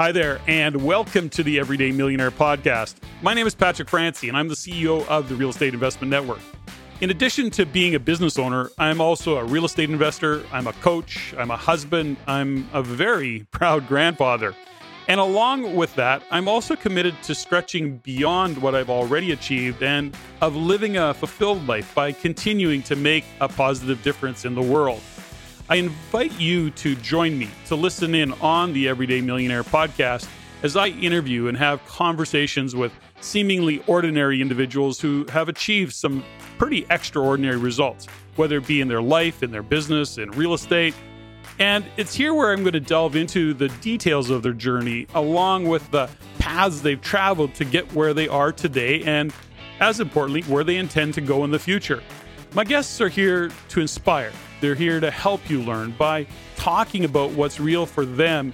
Hi there, and welcome to the Everyday Millionaire Podcast. My name is Patrick Francey, and I'm the CEO of the Real Estate Investment Network. In addition to being a business owner, I'm also a real estate investor, I'm a coach, I'm a husband, I'm a very proud grandfather. And along with that, I'm also committed to stretching beyond what I've already achieved and of living a fulfilled life by continuing to make a positive difference in the world. I invite you to join me to listen in on the Everyday Millionaire podcast as I interview and have conversations with seemingly ordinary individuals who have achieved some pretty extraordinary results, whether it be in their life, in their business, in real estate. And it's here where I'm going to delve into the details of their journey, along with the paths they've traveled to get where they are today, and as importantly, where they intend to go in the future. My guests are here to inspire they're here to help you learn by talking about what's real for them,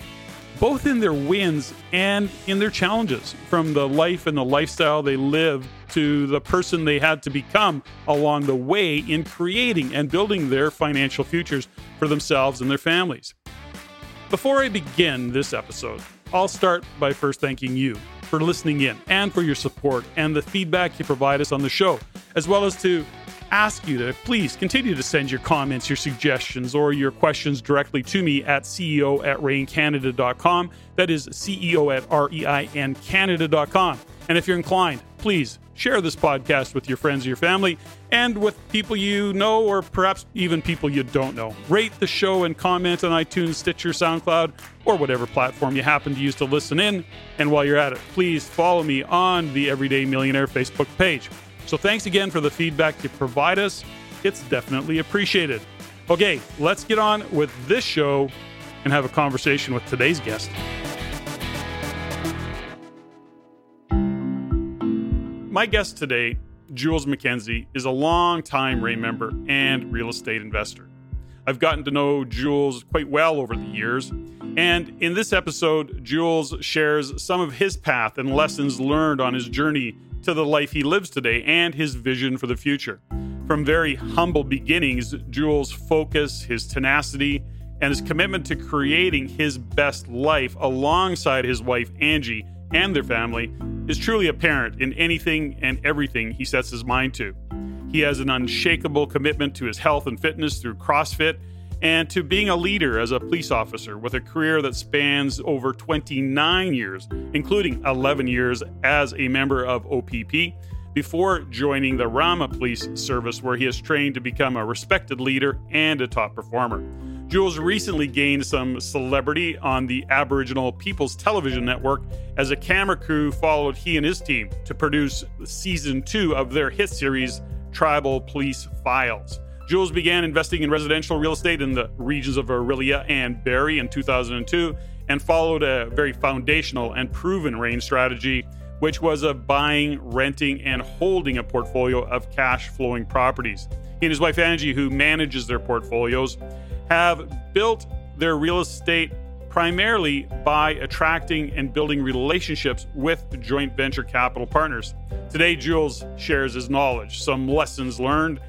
both in their wins and in their challenges, from the life and the lifestyle they live to the person they had to become along the way in creating and building their financial futures for themselves and their families. Before I begin this episode, I'll start by first thanking you for listening in and for your support and the feedback you provide us on the show, as well as to ask you to please continue to send your comments, your suggestions, or your questions directly to me at CEO at reincanada.com. That is CEO at R-E-I-N Canada.com. And if you're inclined, please share this podcast with your friends or your family and with people you know or perhaps even people you don't know. Rate the show and comment on iTunes, Stitcher, SoundCloud, or whatever platform you happen to use to listen in. And while you're at it, please follow me on the Everyday Millionaire Facebook page. So thanks again for the feedback you provide us. It's definitely appreciated. Okay, let's get on with this show and have a conversation with today's guest. My guest today, Jules McKenzie, is a long-time REIN member and real estate investor. I've gotten to know Jules quite well over the years, and in this episode, Jules shares some of his path and lessons learned on his journey to the life he lives today and his vision for the future. From very humble beginnings, Jules' focus, his tenacity, and his commitment to creating his best life alongside his wife, Angie, and their family is truly apparent in anything and everything he sets his mind to. He has an unshakable commitment to his health and fitness through CrossFit and to being a leader as a police officer with a career that spans over 29 years, including 11 years as a member of OPP, before joining the Rama Police Service, where he has trained to become a respected leader and a top performer. Jules recently gained some celebrity on the Aboriginal People's Television Network as a camera crew followed he and his team to produce season two of their hit series, Tribal Police Files. Jules began investing in residential real estate in the regions of Orillia and Barrie in 2002 and followed a very foundational and proven REIN strategy, which was of buying, renting, and holding a portfolio of cash flowing properties. He and his wife Angie, who manages their portfolios, have built their real estate primarily by attracting and building relationships with joint venture capital partners. Today, Jules shares his knowledge, some lessons learned,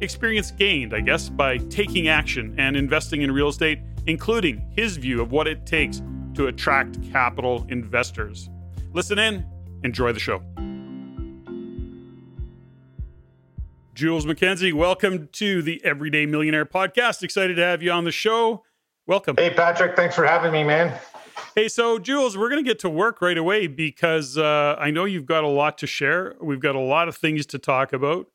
experience gained, I guess, by taking action and investing in real estate, including his view of what it takes to attract capital investors. Listen in, enjoy the show. Jules McKenzie, welcome to the Everyday Millionaire podcast. Excited to have you on the show. Welcome. Hey, Patrick. Thanks for having me, man. Hey, so Jules, we're going to get to work right away because uh, I know you've got a lot to share. We've got a lot of things to talk about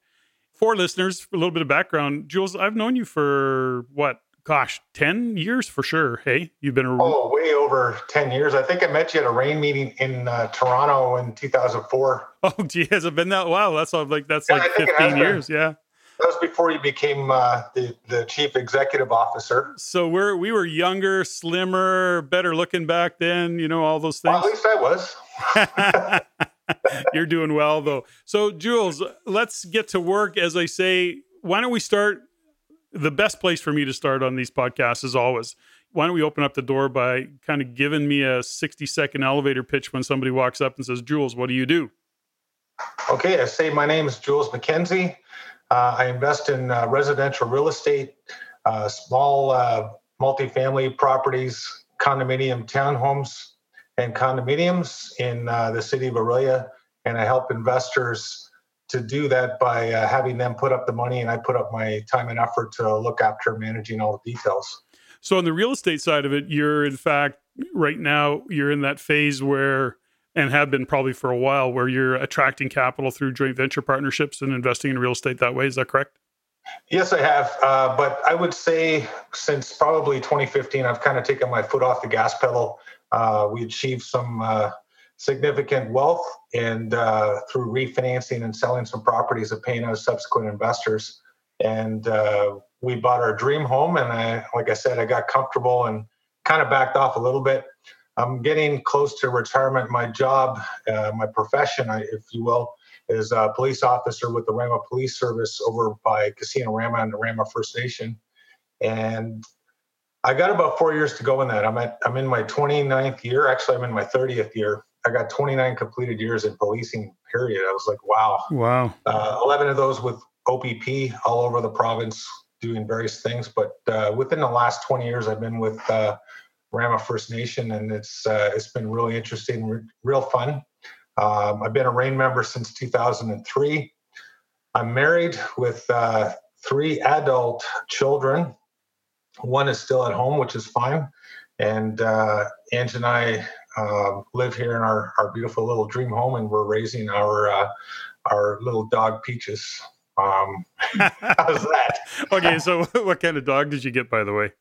for listeners, a little bit of background. Jules, I've known you for what? Gosh, 10 years for sure. Hey, you've been a. Oh, way over 10 years. I think I met you at a REIN meeting in uh, Toronto in 2004. Oh, gee, has it been that? Wow, that's like, that's yeah, like 15 years. Yeah. That was before you became uh, the the chief executive officer. So we're we were younger, slimmer, better looking back then. You know all those things. Well, at least I was. You're doing well though. So Jules, let's get to work. As I say, why don't we start? The best place for me to start on these podcasts is always why don't we open up the door by kind of giving me a 60 second elevator pitch when somebody walks up and says, Jules, what do you do? Okay, I say my name is Jules McKenzie. Uh, I invest in uh, residential real estate, uh, small uh, multifamily properties, condominium townhomes, and condominiums in uh, the city of Orillia, and I help investors to do that by uh, having them put up the money, and I put up my time and effort to look after managing all the details. So on the real estate side of it, you're in fact right now you're in that phase where and have been probably for a while where you're attracting capital through joint venture partnerships and investing in real estate that way. Is that correct? Yes, I have. Uh, but I would say since probably 2015, I've kind of taken my foot off the gas pedal. Uh, we achieved some uh, significant wealth and uh, through refinancing and selling some properties paying out subsequent investors. And uh, we bought our dream home. And I, like I said, I got comfortable and kind of backed off a little bit. I'm getting close to retirement. My job, uh, my profession, if you will, is a police officer with the Rama Police Service over by Casino Rama and the Rama First Nation. And I got about four years to go in that. I'm at I'm in my 29th year. Actually, I'm in my 30th year. I got 29 completed years in policing. Period. I was like, wow, wow. Uh, 11 of those with OPP all over the province, doing various things. But uh, within the last 20 years, I've been with uh, Rama First Nation, and it's uh, it's been really interesting, re- real fun. Um, I've been a REIN member since 2003. I'm married with uh, three adult children. One is still at home, which is fine. And uh, Ange and I uh, live here in our, our beautiful little dream home, and we're raising our uh, our little dog Peaches. Um, how's that? okay, so what kind of dog did you get, by the way?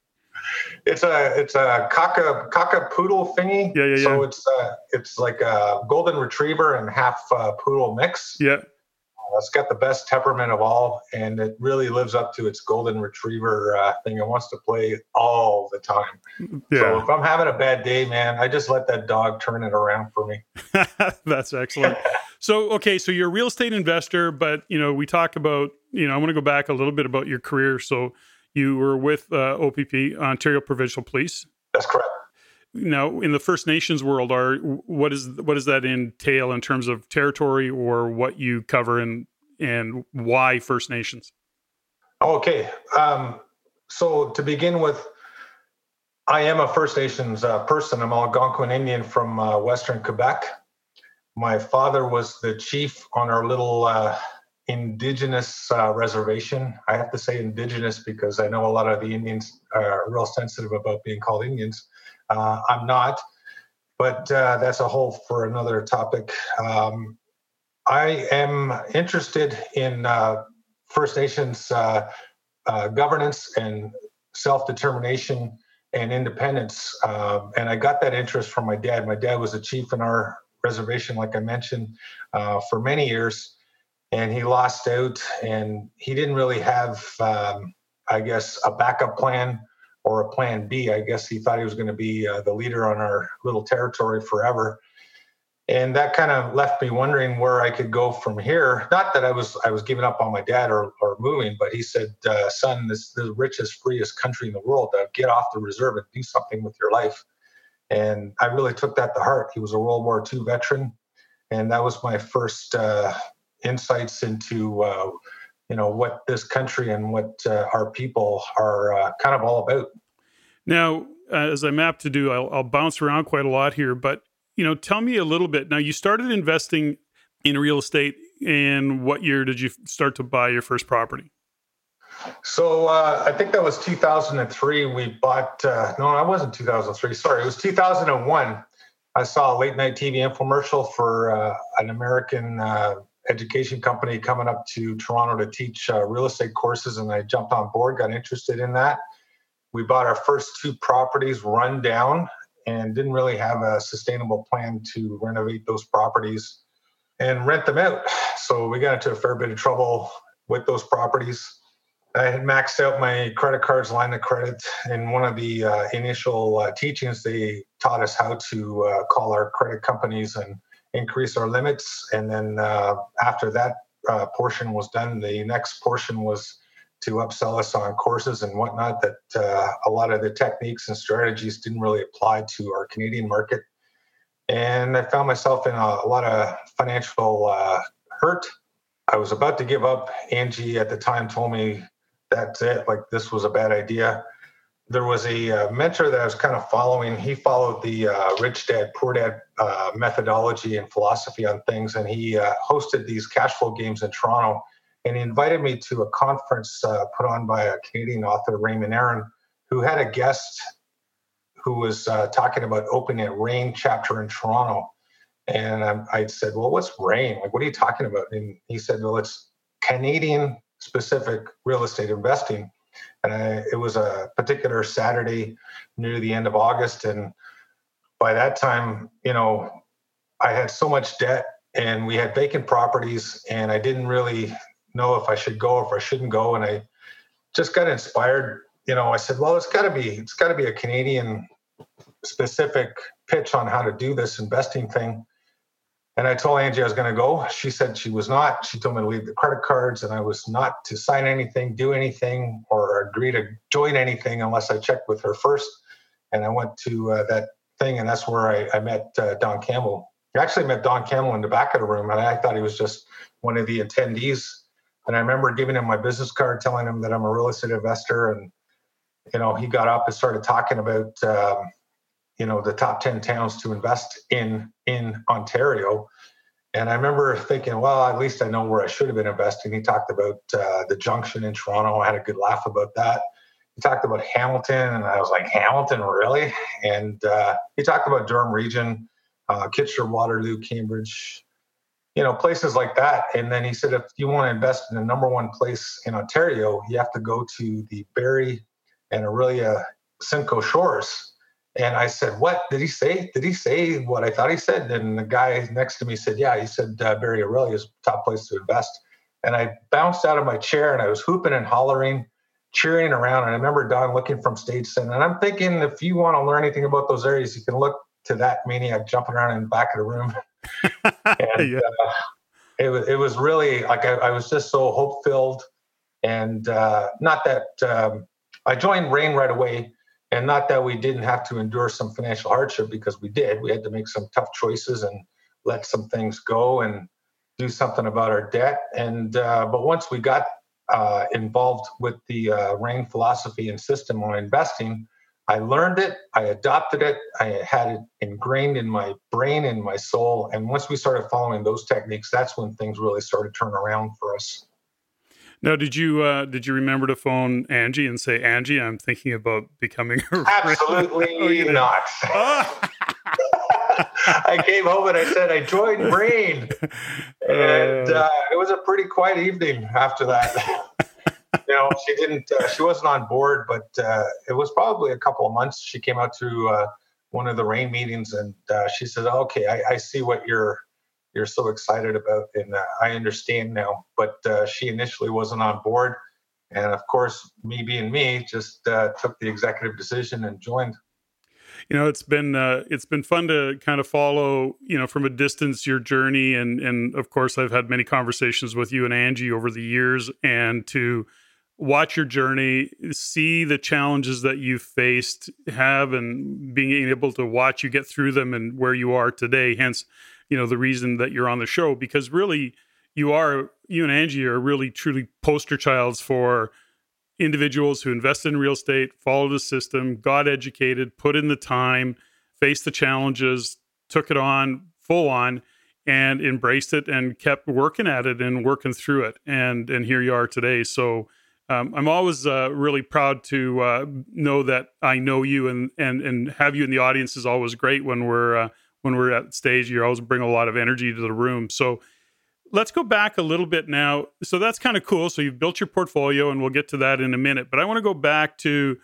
It's a it's a cocker cocker poodle thingy. Yeah, yeah, yeah. So it's uh, it's like a golden retriever and half uh, poodle mix. Yeah. Uh, it's got the best temperament of all, and it really lives up to its golden retriever uh, thing. It wants to play all the time. Yeah. So if I'm having a bad day, man, I just let that dog turn it around for me. That's excellent. so okay, so you're a real estate investor, but you know we talk about you know I want to go back a little bit about your career. So you were with uh, OPP, Ontario Provincial Police. That's correct. Now, in the First Nations world, are what is what does that entail in terms of territory or what you cover and and why First Nations? Okay, um, so to begin with, I am a First Nations uh, person. I'm Algonquin Indian from uh, Western Quebec. My father was the chief on our little uh, indigenous uh, reservation. I have to say indigenous because I know a lot of the Indians are real sensitive about being called Indians. Uh, I'm not, but uh, that's a whole for another topic. Um, I am interested in uh, First Nations uh, uh, governance and self determination and independence. Um, and I got that interest from my dad. My dad was a chief in our reservation, like I mentioned, for many years and he lost out and he didn't really have um, i guess a backup plan or a plan b i guess he thought he was going to be uh, the leader on our little territory forever. And that kind of left me wondering where i could go from here. Not that i was i was giving up on my dad or, or moving but he said uh, son this is the richest freest country in the world uh, get off the reserve and do something with your life. And i really took that to heart. He was a world war ii veteran and that was my first uh, insights into uh, you know what this country and what uh, our people are uh, kind of all about. Now, as I'm apt to do, I'll, I'll bounce around quite a lot here, but you know, tell me a little bit. Now, you started investing in real estate, and what year did you start to buy your first property? So uh, I think that was 2003. We bought, uh, no, I wasn't 2003. Sorry, it was 2001. I saw a late night TV infomercial for uh, an American uh, education company coming up to Toronto to teach uh, real estate courses, and I jumped on board, got interested in that. We bought our first two properties run down and didn't really have a sustainable plan to renovate those properties and rent them out. So we got into a fair bit of trouble with those properties. I had maxed out my credit cards line of credit. In one of the uh, initial uh, teachings, they taught us how to uh, call our credit companies and increase our limits. And then uh, after that uh, portion was done, the next portion was to upsell us on courses and whatnot that uh, a lot of the techniques and strategies didn't really apply to our Canadian market. And I found myself in a, a lot of financial uh, hurt. I was about to give up. Angie at the time told me that's it, like this was a bad idea. there was a uh, mentor that I was kind of following. He followed the uh, rich dad, poor dad uh, methodology and philosophy on things, and he uh, hosted these cash flow games in Toronto. And he invited me to a conference uh, put on by a Canadian author, Raymond Aaron, who had a guest who was uh, talking about opening a REIN chapter in Toronto. And I, I said, Well, what's REIN? Like, what are you talking about? And he said, Well, it's Canadian specific real estate investing and I, it was a particular Saturday near the end of August, and by that time, you know, I had so much debt, and we had vacant properties, and I didn't really know if I should go or if I shouldn't go, and I just got inspired. You know, I said, well, it's got to be it's got to be a Canadian specific pitch on how to do this investing thing. And I told Angie I was going to go. She said she was not. She told me to leave the credit cards and I was not to sign anything, do anything, or agree to join anything unless I checked with her first. And I went to uh, that thing, and that's where I, I met uh, Don Campbell. I actually met Don Campbell in the back of the room, and I thought he was just one of the attendees. And I remember giving him my business card, telling him that I'm a real estate investor. And, you know, he got up and started talking about, um, you know the top 10 towns to invest in in ontario. And i remember thinking well at least i know where i should have been investing. He talked about uh, the junction in toronto. I had a good laugh about that. He talked about hamilton and i was like hamilton really? And uh, he talked about durham region uh, kitchener waterloo cambridge you know places like that and then he said if you want to invest in the number one place in ontario you have to go to the barrie and Orillia simcoe shores and I said, "What did he say? Did he say what I thought he said?" And the guy next to me said, "Yeah, he said uh, Barrie Orillia is top place to invest." And I bounced out of my chair and I was hooping and hollering, cheering around. And I remember Don looking from stage center. And I'm thinking, if you want to learn anything about those areas, you can look to that maniac jumping around in the back of the room. and yeah. uh, it was it was really like I, I was just so hope filled, and uh, not that um, I joined REIN right away and not that we didn't have to endure some financial hardship because we did. We had to make some tough choices and let some things go and do something about our debt. And uh, but once we got uh, involved with the uh, REIN philosophy and system on investing, I learned it, I adopted it, I had it ingrained in my brain and my soul. And once we started following those techniques, that's when things really started turning around for us. Now, did you uh, did you remember to phone Angie and say, Angie, I'm thinking about becoming a absolutely oh, not. I came home and I said I joined Brain, and uh, it was a pretty quiet evening after that. She didn't, uh, she wasn't on board, but uh, it was probably a couple of months. She came out to uh, one of the REIN meetings, and uh, she said, "Okay, I, I see what you're." you're so excited about, and uh, I understand now. But uh, she initially wasn't on board, and of course, me being me, just took the executive decision and joined. You know, it's been uh, it's been fun to kind of follow, you know, from a distance your journey, and and of course, I've had many conversations with you and Angie over the years, and to watch your journey, see the challenges that you faced, have, and being able to watch you get through them and where you are today. Hence, you know the reason that you're on the show because really you are you and Angie are really truly poster childs for individuals who invested in real estate, followed the system, got educated, put in the time, faced the challenges, took it on full on and embraced it and kept working at it and working through it and and here you are today so um, I'm always uh, really proud to uh, know that I know you and and and have you in the audience is always great when we're uh, when we're at stage, you always bring a lot of energy to the room. So let's go back a little bit now. So that's kind of cool. So you've built your portfolio, and we'll get to that in a minute. But I want to go back to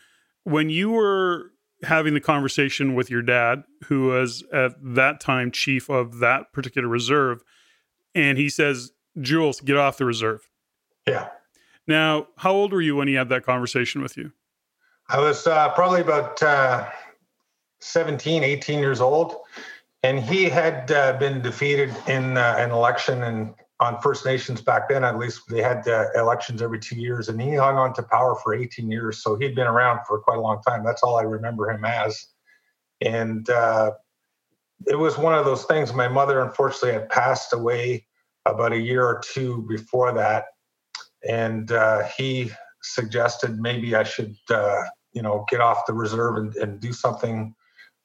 when you were having the conversation with your dad, who was at that time chief of that particular reserve, and he says, Jules, get off the reserve. Yeah. Now, how old were you when he had that conversation with you? I was uh, probably about uh, 17, 18 years old and he had uh, been defeated in uh, an election and on First Nations back then. At least they had uh, elections every two years, and he hung on to power for 18 years. So he'd been around for quite a long time. That's all I remember him as. And uh, it was one of those things. My mother, unfortunately, had passed away about a year or two before that, and uh, he suggested maybe I should uh, you know, get off the reserve and, and do something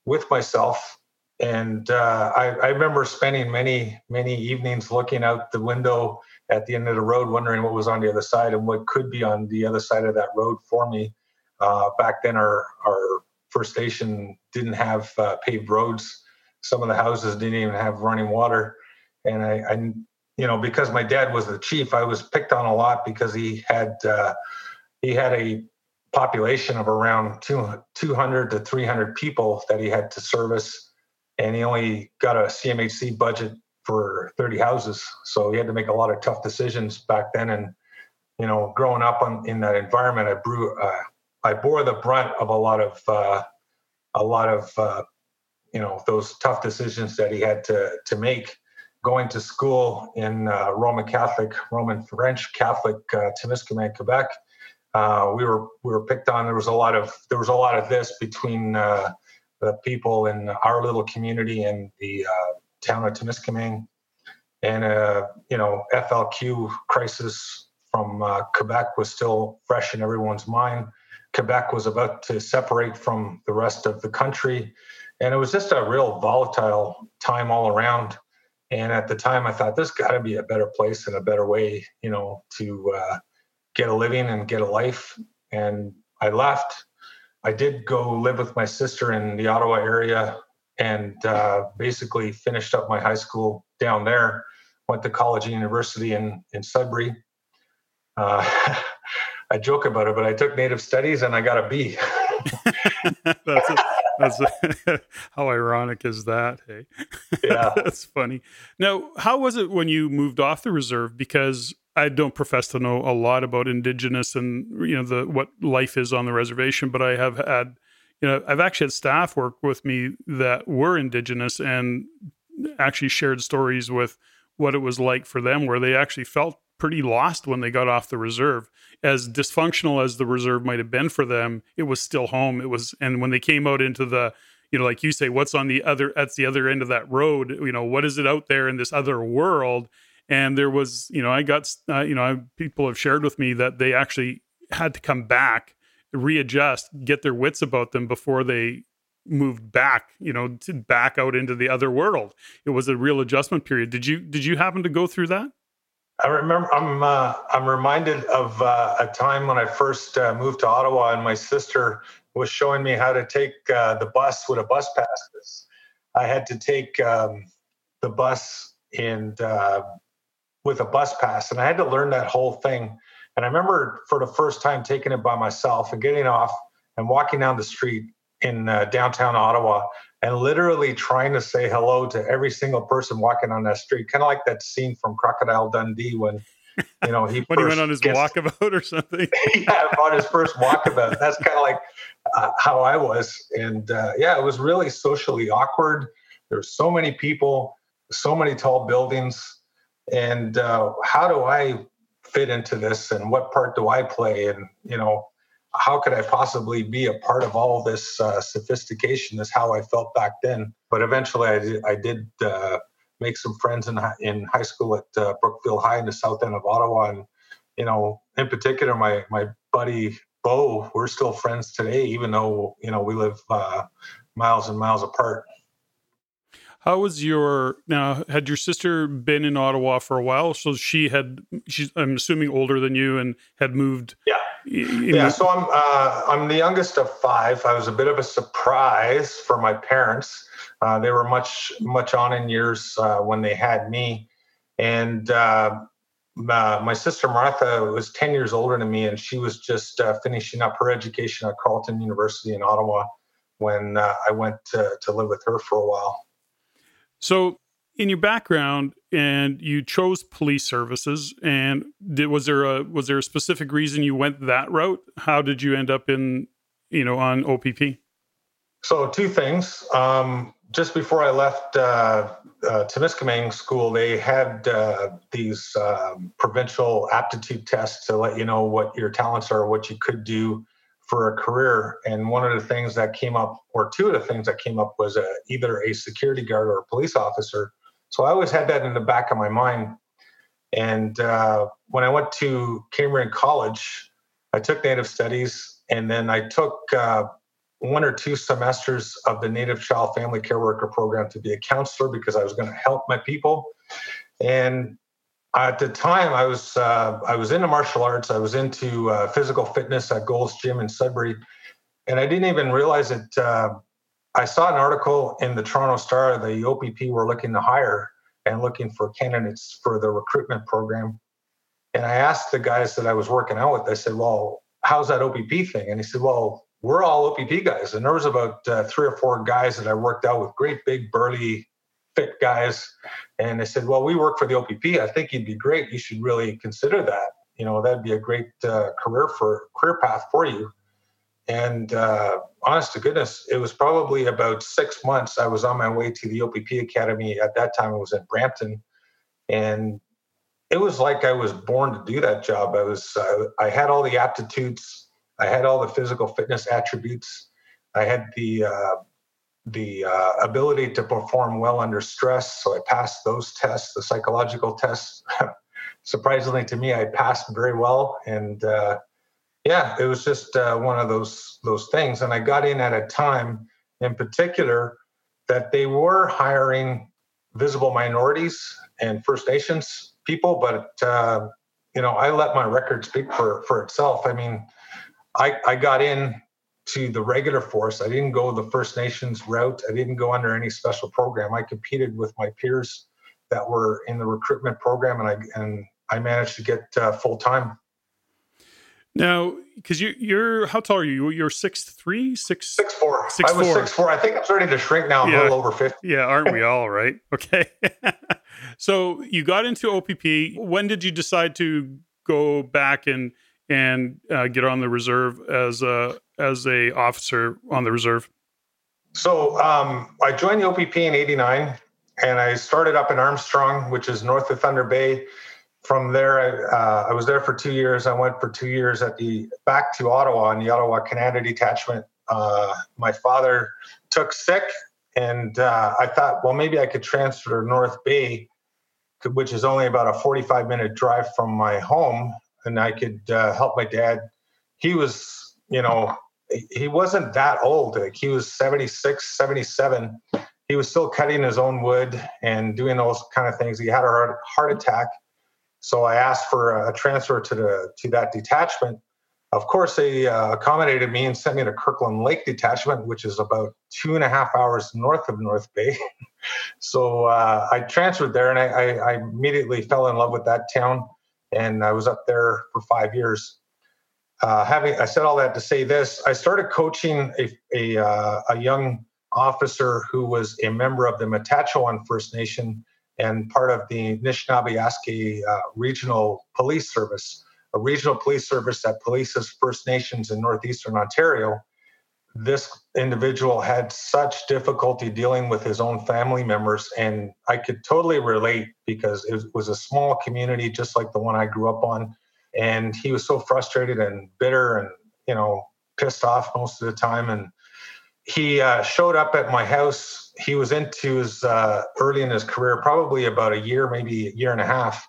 with myself. And uh, I, I remember spending many, many evenings looking out the window at the end of the road, wondering what was on the other side and what could be on the other side of that road for me. Uh, back then, our our First Nation didn't have uh, paved roads. Some of the houses didn't even have running water, and I, I, you know, because my dad was the chief, I was picked on a lot because he had uh, he had a population of around two, 200 to 300 people that he had to service, and he only got a CMHC budget for 30 houses. So he had to make a lot of tough decisions back then. And, you know, growing up on, in that environment, I brew, uh, I bore the brunt of a lot of, uh, a lot of, uh, you know, those tough decisions that he had to, to make going to school in uh, Roman Catholic, Roman French Catholic, uh, Temiskaming, Quebec. Uh, we were we were picked on. There was a lot of there was a lot of this between uh, the people in our little community and the uh, town of Temiskaming, and uh, you know FLQ crisis from uh, Quebec was still fresh in everyone's mind. Quebec was about to separate from the rest of the country, and it was just a real volatile time all around. And at the time, I thought there's got to be a better place and a better way, you know, to uh, get a living and get a life. And I left. I did go live with my sister in the Ottawa area and uh, basically finished up my high school down there. Went to college and university in in Sudbury. Uh, I joke about it, but I took Native Studies and I got a B. that's that's how ironic is that? Hey, yeah, that's funny. Now, how was it when you moved off the reserve? Because I don't profess to know a lot about Indigenous and you know the what life is on the reservation, but I have had you know, I've actually had staff work with me that were indigenous and actually shared stories with what it was like for them, where they actually felt pretty lost when they got off the reserve. As dysfunctional as the reserve might have been for them, it was still home. It was, and when they came out into the, you know, like you say, what's on the other, that's the other end of that road, you know, what is it out there in this other world? And there was, you know, I got, uh, you know, I, people have shared with me that they actually had to come back readjust, get their wits about them before they moved back, you know, to back out into the other world. It was a real adjustment period. Did you did you happen to go through that? I remember. I'm uh, I'm reminded of uh, a time when I first uh, moved to Ottawa, and my sister was showing me how to take uh, the bus with a bus pass. I had to take um, the bus and uh, with a bus pass, and I had to learn that whole thing. And I remember for the first time taking it by myself and getting off and walking down the street in uh, downtown Ottawa and literally trying to say hello to every single person walking on that street, kind of like that scene from Crocodile Dundee when you know he when he went on his gets, walkabout or something. yeah, on his first walkabout. That's kind of like uh, how I was, and uh, yeah, it was really socially awkward. There's so many people, so many tall buildings, and uh, how do I fit into this and what part do I play and you know how could I possibly be a part of all this uh, sophistication is how I felt back then but eventually I did, I did uh, make some friends in in high school at uh, Brookfield High in the south end of Ottawa and you know in particular my my buddy Bo we're still friends today even though you know we live uh, miles and miles apart how was your now? Had your sister been in Ottawa for a while? So she had. She's. I'm assuming older than you and had moved. Yeah. Yeah. So I'm. Uh, I'm the youngest of five. I was a bit of a surprise for my parents. Uh, they were much much on in years uh, when they had me, and uh, my sister Martha was 10 years older than me, and she was just uh, finishing up her education at Carleton University in Ottawa when uh, I went to, to live with her for a while. So, in your background, and you chose police services, and did, was there a was there a specific reason you went that route? How did you end up in you know on OPP? So two things. Um, just before I left uh, uh, School, they had uh, these um, provincial aptitude tests to let you know what your talents are, what you could do for a career. And one of the things that came up, or two of the things that came up, was a, either a security guard or a police officer. So I always had that in the back of my mind. And uh, when I went to Cambrian College, I took Native Studies And then I took uh, one or two semesters of the Native Child Family Care Worker program to be a counselor because I was going to help my people. And at the time, I was uh, I was into martial arts. I was into uh, physical fitness at Gold's Gym in Sudbury, and I didn't even realize it. I saw an article in the Toronto Star. The OPP were looking to hire and looking for candidates for the recruitment program. And I asked the guys that I was working out with. I said, "Well, how's that OPP thing?" And he said, "Well, we're all OPP guys." And there was about uh, three or four guys that I worked out with, great big burly fit guys. And they said, well, we work for the OPP. I think you'd be great. You should really consider that. You know, that'd be a great uh, career for career path for you. And uh, honest to goodness, it was probably about six months. I was on my way to the OPP Academy. At that time, it was in Brampton. And it was like I was born to do that job. I was, uh, I had all the aptitudes, I had all the physical fitness attributes, I had the uh, the uh, ability to perform well under stress. So I passed those tests, the psychological tests. Surprisingly to me, I passed very well, and uh, yeah, it was just uh, one of those those things. And I got in at a time, in particular, that they were hiring visible minorities and First Nations people, but uh, you know, I let my record speak for for itself. I mean, I I got in to the regular force. I didn't go the First Nations route. I didn't go under any special program. I competed with my peers that were in the recruitment program, and I and I managed to get uh, full time. Now, because you, you're how tall are you? You're six three, six six four. Six, I was four. six four. I think I'm starting to shrink now. I'm yeah. a little over fifty. Yeah, aren't we all? Right. Okay. so you got into OPP. When did you decide to go back and and uh, get on the reserve as a as a officer on the reserve? So um, I joined the OPP in '89, and I started up in Armstrong, which is north of Thunder Bay. From there, I, uh, I was there for two years. I went for two years at the back to Ottawa in the Ottawa Canada Detachment. Uh, my father took sick, and uh, I thought, well, maybe I could transfer to North Bay, which is only about a 45 minute drive from my home and I could uh, help my dad. He was, you know, he wasn't that old. Like he was 76, 77. He was still cutting his own wood and doing those kind of things. He had a heart attack. So I asked for a transfer to the to that detachment. Of course, they uh, accommodated me and sent me to Kirkland Lake Detachment, which is about two and a half hours north of North Bay. so uh, I transferred there, and I, I, I immediately fell in love with that town and I was up there for five years. Uh, having I said all that to say this, I started coaching a a, uh, a young officer who was a member of the Matachewan First Nation and part of the Anishinaabe uh, Regional Police Service, a regional police service that polices First Nations in northeastern Ontario. This individual had such difficulty dealing with his own family members and i could totally relate because it was a small community just like the one i grew up on. And he was so frustrated and bitter and you know pissed off most of the time and he uh, showed up at my house he was into his uh, early in his career probably about a year maybe a year and a half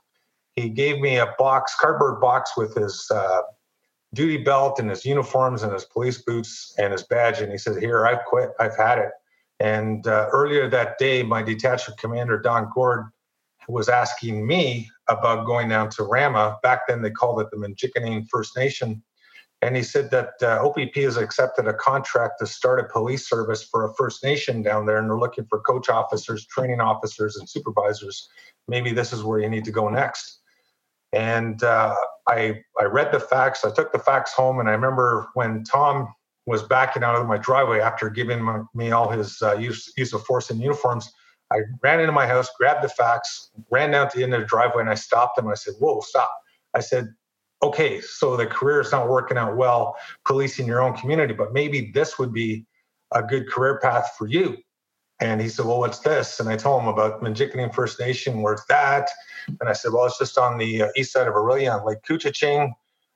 he gave me a box cardboard box with his uh, duty belt and his uniforms and his police boots and his badge. And he said, Here, I've quit. I've had it. And uh, earlier that day, my detachment commander, Don Gord, was asking me about going down to Rama. Back then, they called it the Mnjikaning First Nation. And he said that uh, OPP has accepted a contract to start a police service for a First Nation down there, and they're looking for coach officers, training officers, and supervisors. Maybe this is where you need to go next. And uh, I I read the facts. I took the facts home, and I remember when Tom was backing out of my driveway after giving my, me all his uh, use, use of force and uniforms. I ran into my house, grabbed the facts, ran down to the end of the driveway, and I stopped him. I said, "Whoa, stop!" I said, "Okay, so the career is not working out well, policing your own community, but maybe this would be a good career path for you." And he said, Well, what's this? And I told him about Mnjikaning First Nation, where's that? And I said, Well, it's just on the uh, east side of Orillia on Lake Couchiching.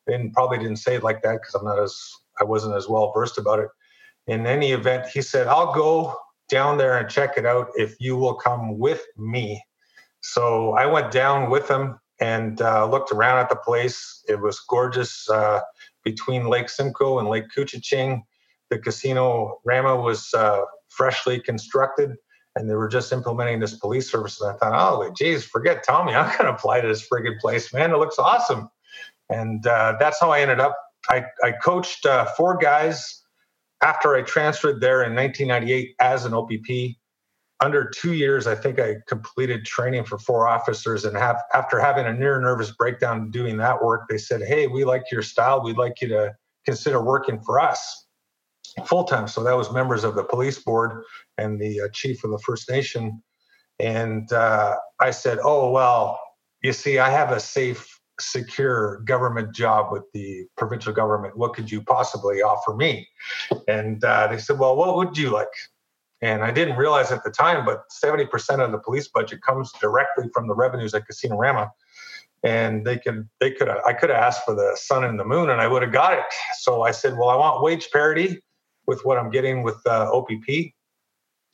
And probably didn't say it like that because I'm not as, I wasn't as well versed about it. In any event, he said, I'll go down there and check it out if you will come with me. So I went down with him and uh, looked around at the place. It was gorgeous. Uh, between Lake Simcoe and Lake Couchiching. The casino Rama was uh, freshly constructed and they were just implementing this police service. And I thought, oh, geez, forget Tommy. I'm going to apply to this friggin' place, man. It looks awesome. And uh, that's how I ended up. I, I coached uh, four guys after I transferred there in 1998 as an OPP. Under two years, I think I completed training for four officers. And have, after having a near nervous breakdown doing that work, they said, hey, we like your style. We'd like you to consider working for us full time. So that was members of the police board and the uh, chief of the First Nation. And uh, I said, Oh, well, you see, I have a safe, secure government job with the provincial government. What could you possibly offer me? And uh, they said, Well, what would you like? And I didn't realize at the time, but 70% of the police budget comes directly from the revenues at Casino Rama and they could they could I could have asked for the sun and the moon and I would have got it. So I said, well, I want wage parity with what I'm getting with uh, OPP.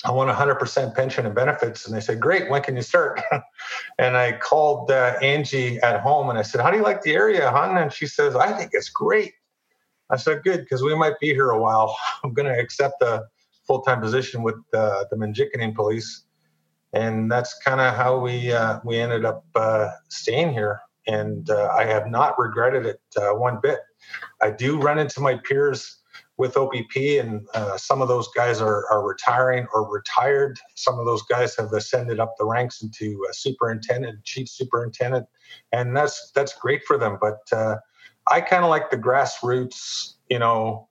I want 100% pension and benefits. And they said, Great, when can you start? and I called uh, Angie at home and I said, How do you like the area, hon? And she says, I think it's great. I said, Good, because we might be here a while. I'm going to accept a full time position with uh, the Mnjikaning police. And that's kind of how we uh, we ended up uh, staying here. And uh, I have not regretted it uh, one bit. I do run into my peers with OPP, and some of those guys are, are retiring or retired. Some of those guys have ascended up the ranks into superintendent, chief superintendent, and that's that's great for them. But I kind of like the grassroots. You know,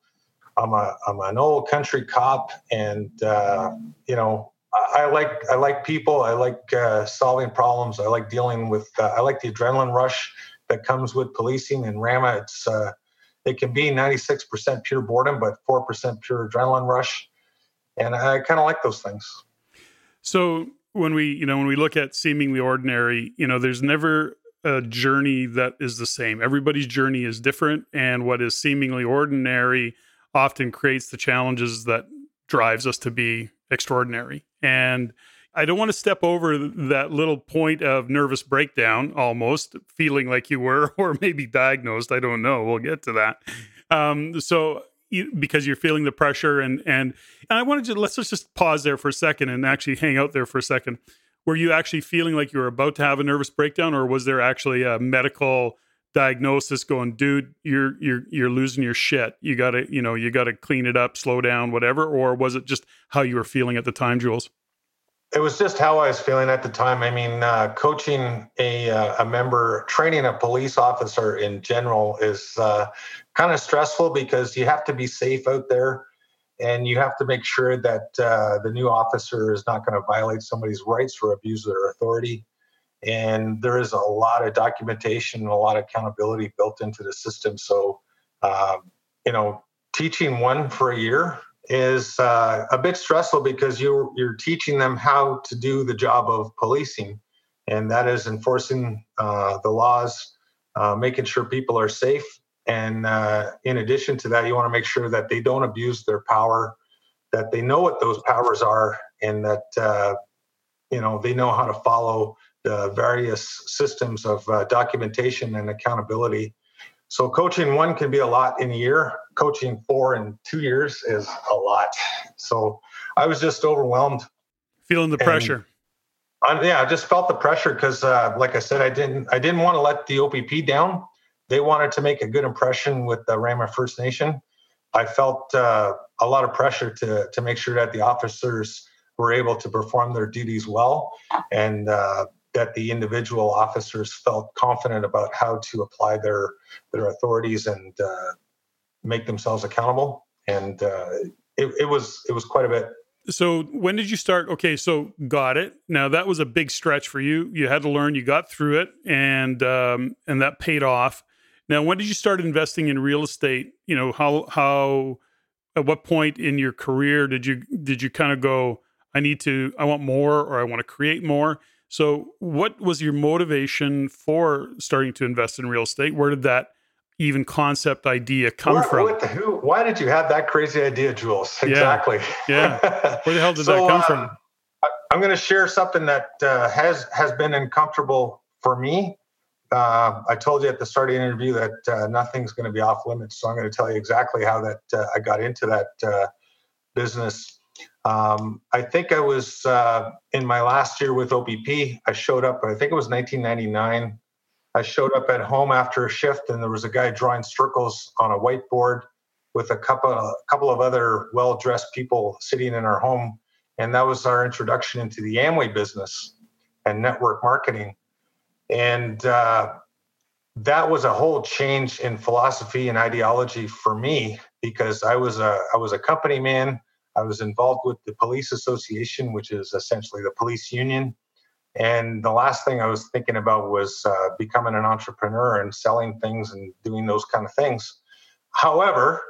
I'm a I'm an old country cop, and uh, you know. I, I like I like people. I like uh, solving problems. I like dealing with. Uh, I like the adrenaline rush that comes with policing. And Rama, it's uh, it can be 96% pure boredom, but 4% pure adrenaline rush. And I kind of like those things. So when we, you know, when we look at seemingly ordinary, you know, there's never a journey that is the same. Everybody's journey is different. And what is seemingly ordinary often creates the challenges that drives us to be extraordinary. And I don't want to step over that little point of nervous breakdown, almost feeling like you were, or maybe diagnosed. I don't know. We'll get to that. Um, so, you, because you're feeling the pressure, and, and and I wanted to let's just pause there for a second and actually hang out there for a second. Were you actually feeling like you were about to have a nervous breakdown, or was there actually a medical diagnosis going, dude, you're you're you're losing your shit. You got to you know you got to clean it up, slow down, whatever, or was it just how you were feeling at the time, Jules? It was just how I was feeling at the time. I mean, uh, coaching a, uh, a member, training a police officer in general is uh, kind of stressful because you have to be safe out there and you have to make sure that uh, the new officer is not going to violate somebody's rights or abuse their authority. And there is a lot of documentation and a lot of accountability built into the system. So, um, you know, teaching one for a year is uh, a bit stressful because you're you're teaching them how to do the job of policing, and that is enforcing uh, the laws, uh, making sure people are safe, and uh, in addition to that, you want to make sure that they don't abuse their power, that they know what those powers are, and that uh, you know they know how to follow the various systems of uh, documentation and accountability so coaching one can be a lot in a year. Coaching four in two years is a lot. So I was just overwhelmed. Feeling the pressure. I, yeah, I just felt the pressure because, uh, like I said, I didn't I didn't want to let the OPP down. They wanted to make a good impression with the Rama First Nation. I felt uh, a lot of pressure to to make sure that the officers were able to perform their duties well, and uh, that the individual officers felt confident about how to apply their their authorities and uh, make themselves accountable. And uh, it, it was it was quite a bit. So when did you start? Okay, so got it. Now that was a big stretch for you. You had to learn. You got through it, and um, and that paid off. Now, when did you start investing in real estate? You know how how at what point in your career did you did you kind of go? I need to. I want more, or I want to create more. So, what was your motivation for starting to invest in real estate? Where did that even concept idea come Where, from? The, who, why did you have that crazy idea, Jules? Exactly. Yeah. Where the hell did so, that come from? Um, I, am going to share something that uh, has has been uncomfortable for me. uh, I told you at the start of the interview that uh, nothing's going to be off limits. So I'm going to tell you exactly how that uh, I got into that uh, business. Um, I think I was uh, in my last year with OPP. I showed up. I think it was 1999. I showed up at home after a shift, and there was a guy drawing circles on a whiteboard with a couple a couple of other well-dressed people sitting in our home, and that was our introduction into the Amway business and network marketing and uh, that was a whole change in philosophy and ideology for me because I was a I was a company man. I was involved with the police association, which is essentially the police union. And the last thing I was thinking about was uh, becoming an entrepreneur and selling things and doing those kind of things. However,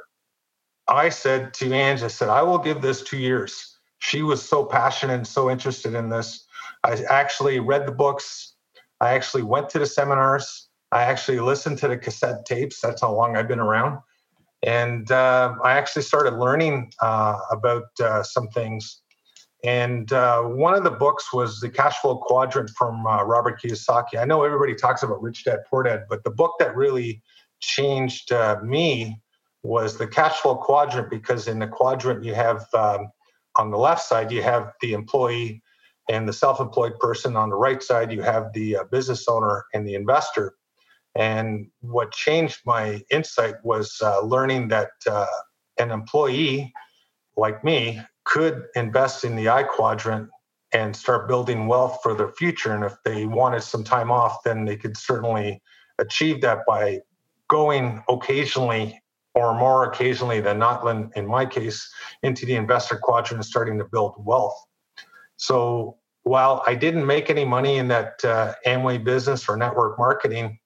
I said to Ange, I said, I will give this two years. She was so passionate and so interested in this. I actually read the books, I actually went to the seminars. I actually listened to the cassette tapes. That's how long I've been around. And uh, I actually started learning uh, about uh, some things. And uh, one of the books was the Cash Flow Quadrant from uh, Robert Kiyosaki. I know everybody talks about Rich Dad Poor Dad, but the book that really changed me was the Cash Flow Quadrant because in the quadrant you have um, on the left side you have the employee and the self-employed person on the right side you have the uh, business owner and the investor and what changed my insight was uh, learning that uh, an employee like me could invest in the i quadrant and start building wealth for their future. And if they wanted some time off then they could certainly achieve that by going occasionally or more occasionally than not in my case into the investor quadrant and starting to build wealth. So while I didn't make any money in that uh, Amway business or network marketing,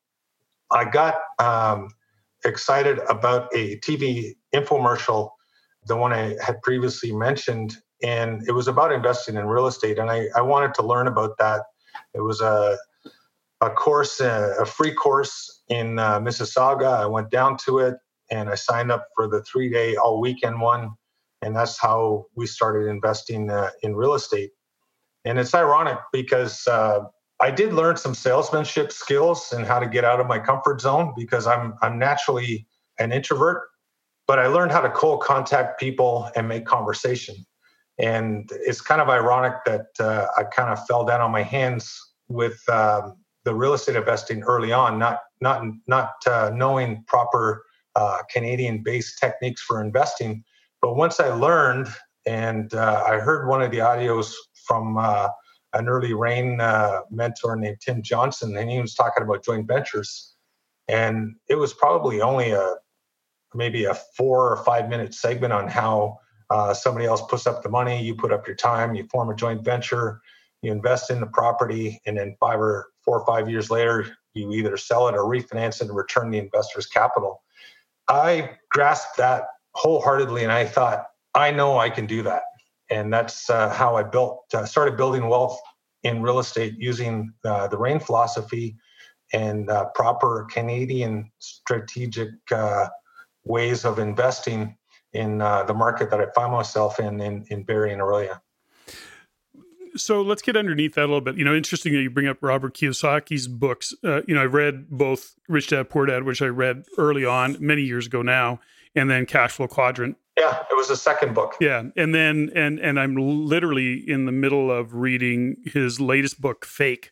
I got um, excited about a TV infomercial, the one I had previously mentioned, and it was about investing in real estate. And I, I wanted to learn about that. It was a a course, a, a free course in uh, Mississauga. I went down to it and I signed up for the three day all weekend one. And that's how we started investing uh, in real estate. And it's ironic because uh, I did learn some salesmanship skills and how to get out of my comfort zone because I'm I'm naturally an introvert, but I learned how to cold contact people and make conversation. And it's kind of ironic that uh, I kind of fell down on my hands with um, the real estate investing early on, not not not uh, knowing proper uh, Canadian-based techniques for investing. But once I learned, and uh, I heard one of the audios from uh, an early REIN uh, mentor named Tim Johnson, and he was talking about joint ventures. And it was probably only a maybe a four or five minute segment on how uh, somebody else puts up the money, you put up your time, you form a joint venture, you invest in the property, and then five or four or five years later, you either sell it or refinance it and return the investor's capital. I grasped that wholeheartedly, and I thought, I know I can do that and that's uh, how I built uh, started building wealth in real estate using uh, the REIN philosophy and uh, proper Canadian strategic uh, ways of investing in uh, the market that I find myself in in, in Barrie and Orillia. So let's get underneath that a little bit. You know, interesting that you bring up Robert Kiyosaki's books. you know, I read both Rich Dad Poor Dad, which I read early on, many years ago now, and then Cash Flow Quadrant yeah, it was the second book. Yeah, and then and and I'm literally in the middle of reading his latest book, Fake.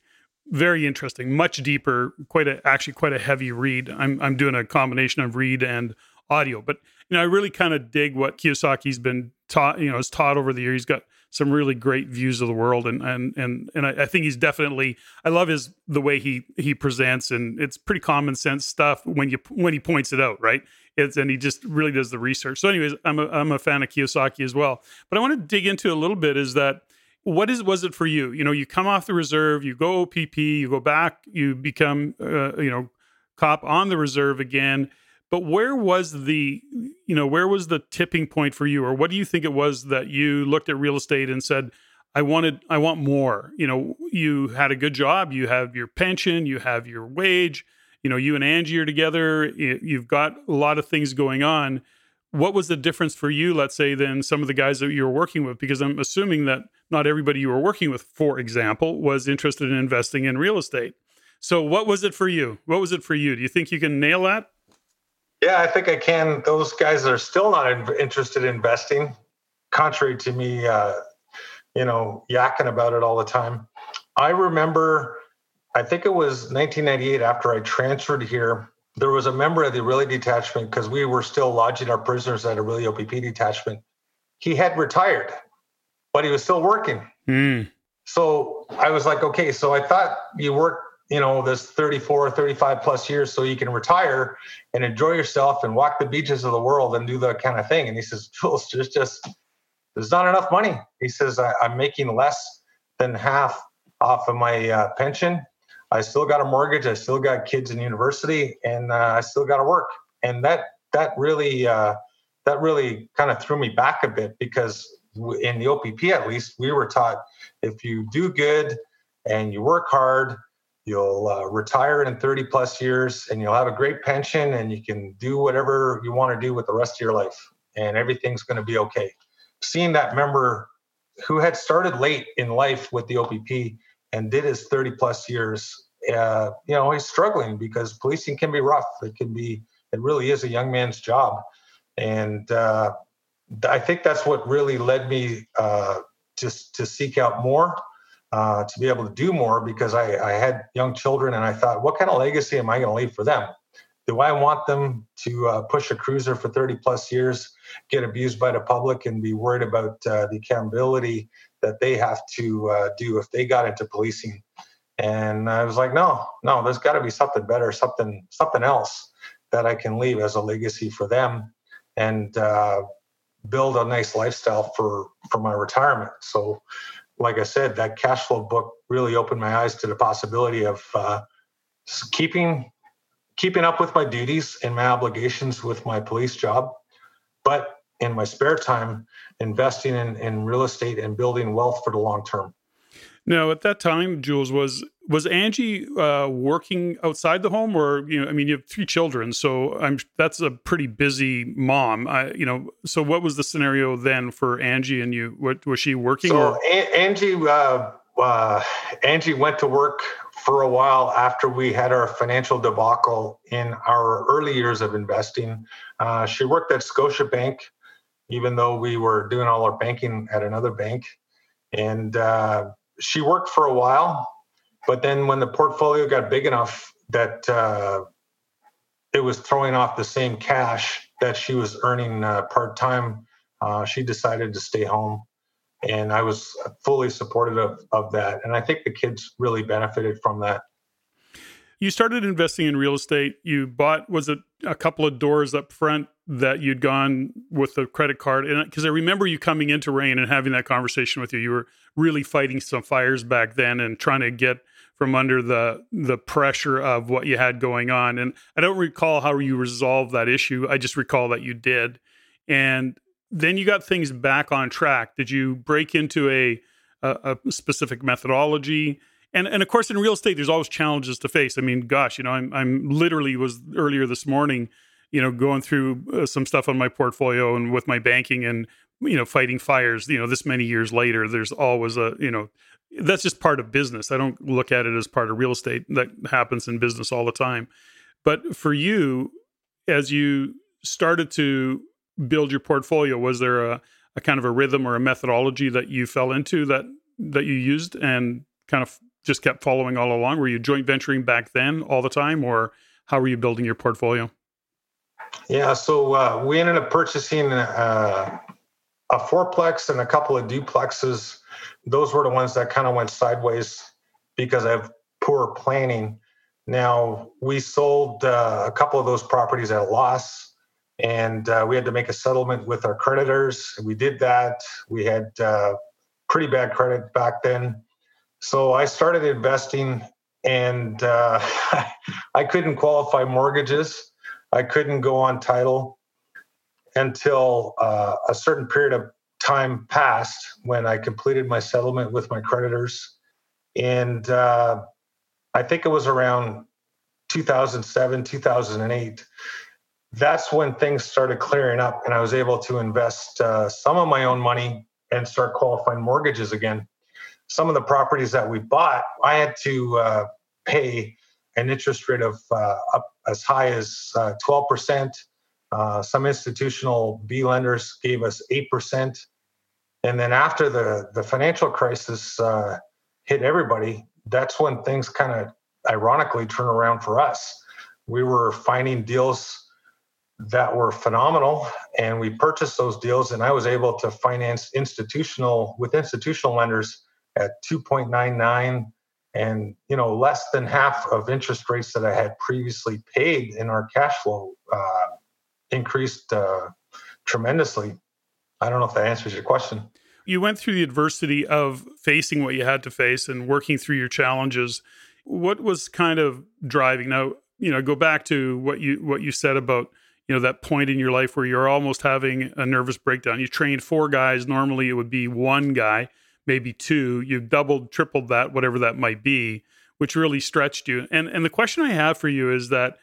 Very interesting, much deeper, quite a actually quite a heavy read. I'm I'm doing a combination of read and audio, but you know I really kind of dig what Kiyosaki's been taught. You know, has taught over the years. He's got some really great views of the world, and and and and I, I think he's definitely. I love his the way he he presents, and it's pretty common sense stuff when you when he points it out. Right, it's, and he just really does the research. So, anyways, I'm a, I'm a fan of Kiyosaki as well. But I want to dig into a little bit is that what is was it for you? You know, you come off the reserve, you go OPP, you go back, you become uh, you know cop on the reserve again. But where was the you know where was the tipping point for you, or what do you think it was that you looked at real estate and said? I wanted, I want more. You know, you had a good job, you have your pension, you have your wage, you know, you and Angie are together, you've got a lot of things going on. What was the difference for you, let's say, than some of the guys that you were working with? Because I'm assuming that not everybody you were working with, for example, was interested in investing in real estate. So, what was it for you? What was it for you? Do you think you can nail that? Yeah, I think I can. Those guys are still not interested in investing, contrary to me, uh, you know, yakking about it all the time. I remember, I think it was 1998 after I transferred here. There was a member of the Orillia detachment because we were still lodging our prisoners at a Orillia OPP detachment. He had retired, but he was still working. Mm. So I was like, okay, so I thought you work, you know this 34 35 plus years so you can retire and enjoy yourself and walk the beaches of the world and do that kind of thing and he says jules there's just there's not enough money he says I, am making less than half off of my uh, pension i still got a mortgage i still got kids in university and uh, i still got to work and that that really uh, that really kind of threw me back a bit because in the opp at least we were taught if you do good and you work hard You'll uh, retire in 30 plus years and you'll have a great pension and you can do whatever you want to do with the rest of your life and everything's going to be okay. Seeing that member who had started late in life with the OPP and did his 30 plus years, uh, you know, he's struggling because policing can be rough. It can be, it really is a young man's job. And uh, I think that's what really led me uh, to, to seek out more uh, to be able to do more because I, I had young children and I thought, what kind of legacy am I going to leave for them? Do I want them to uh, push a cruiser for 30 plus years, get abused by the public, and be worried about uh, the accountability that they have to uh, do if they got into policing? And I was like, no, no, there's got to be something better, something, something else that I can leave as a legacy for them, and uh, build a nice lifestyle for for my retirement. So like I said, that cash flow book really opened my eyes to the possibility of uh, keeping keeping up with my duties and my obligations with my police job, but in my spare time, investing in, in real estate and building wealth for the long term. Now, at that time, Jules was was Angie uh, working outside the home, or you know, I mean, you have three children, so I'm that's a pretty busy mom. I, you know, so what was the scenario then for Angie and you? What was she working? So a- Angie, uh, uh, Angie went to work for a while after we had our financial debacle in our early years of investing. Uh, she worked at Scotiabank, even though we were doing all our banking at another bank, and uh, she worked for a while, but then when the portfolio got big enough that uh, it was throwing off the same cash that she was earning uh, part time, uh, she decided to stay home. And I was fully supportive of, of that. And I think the kids really benefited from that you started investing in real estate. You bought was it a couple of doors up front that you'd gone with the credit card, and uh, because I remember you coming into REIN and having that conversation with you, you were really fighting some fires back then and trying to get from under the the pressure of what you had going on. And I don't recall how you resolved that issue. I just recall that you did, and then you got things back on track. Did you break into a a, a specific methodology? And and of course in real estate there's always challenges to face. I mean gosh you know i'm i'm literally was earlier this morning you know going through uh, some stuff on my portfolio and with my banking and you know fighting fires you know this many years later there's always a you know that's just part of business. I don't look at it as part of real estate. That happens in business all the time. But for you as you started to build your portfolio was there a, a kind of a rhythm or a methodology that you fell into that that you used and kind of just kept following all along? Were you joint venturing back then all the time, or how were you building your portfolio? Yeah, so uh, we ended up purchasing uh, a fourplex and a couple of duplexes. Those were the ones that kind of went sideways because of poor planning. Now we sold uh, a couple of those properties at a loss, and uh, we had to make a settlement with our creditors. We did that. We had uh, pretty bad credit back then, so I started investing, and uh, I couldn't qualify mortgages. I couldn't go on title until uh, a certain period of time passed when I completed my settlement with my creditors. And uh, I think it was around 2007, 2008. That's when things started clearing up, and I was able to invest uh, some of my own money and start qualifying mortgages again some of the properties that we bought, I had to uh, pay an interest rate of uh, up as high as uh, 12%. Uh, some institutional B lenders gave us 8%. And then after the, the financial crisis uh, hit everybody, that's when things kind of ironically turn around for us. We were finding deals that were phenomenal and we purchased those deals and I was able to finance institutional with institutional lenders at 2.99 and you know less than half of interest rates that I had previously paid in our cash flow uh, increased uh, tremendously. I don't know if that answers your question. You went through the adversity of facing what you had to face and working through your challenges. What was kind of driving? Now, you know, go back to what you what you said about you know that point in your life where you're almost having a nervous breakdown. You trained four guys. Normally, it would be one guy, maybe two. You've doubled, tripled that, whatever that might be, which really stretched you. And and the question I have for you is that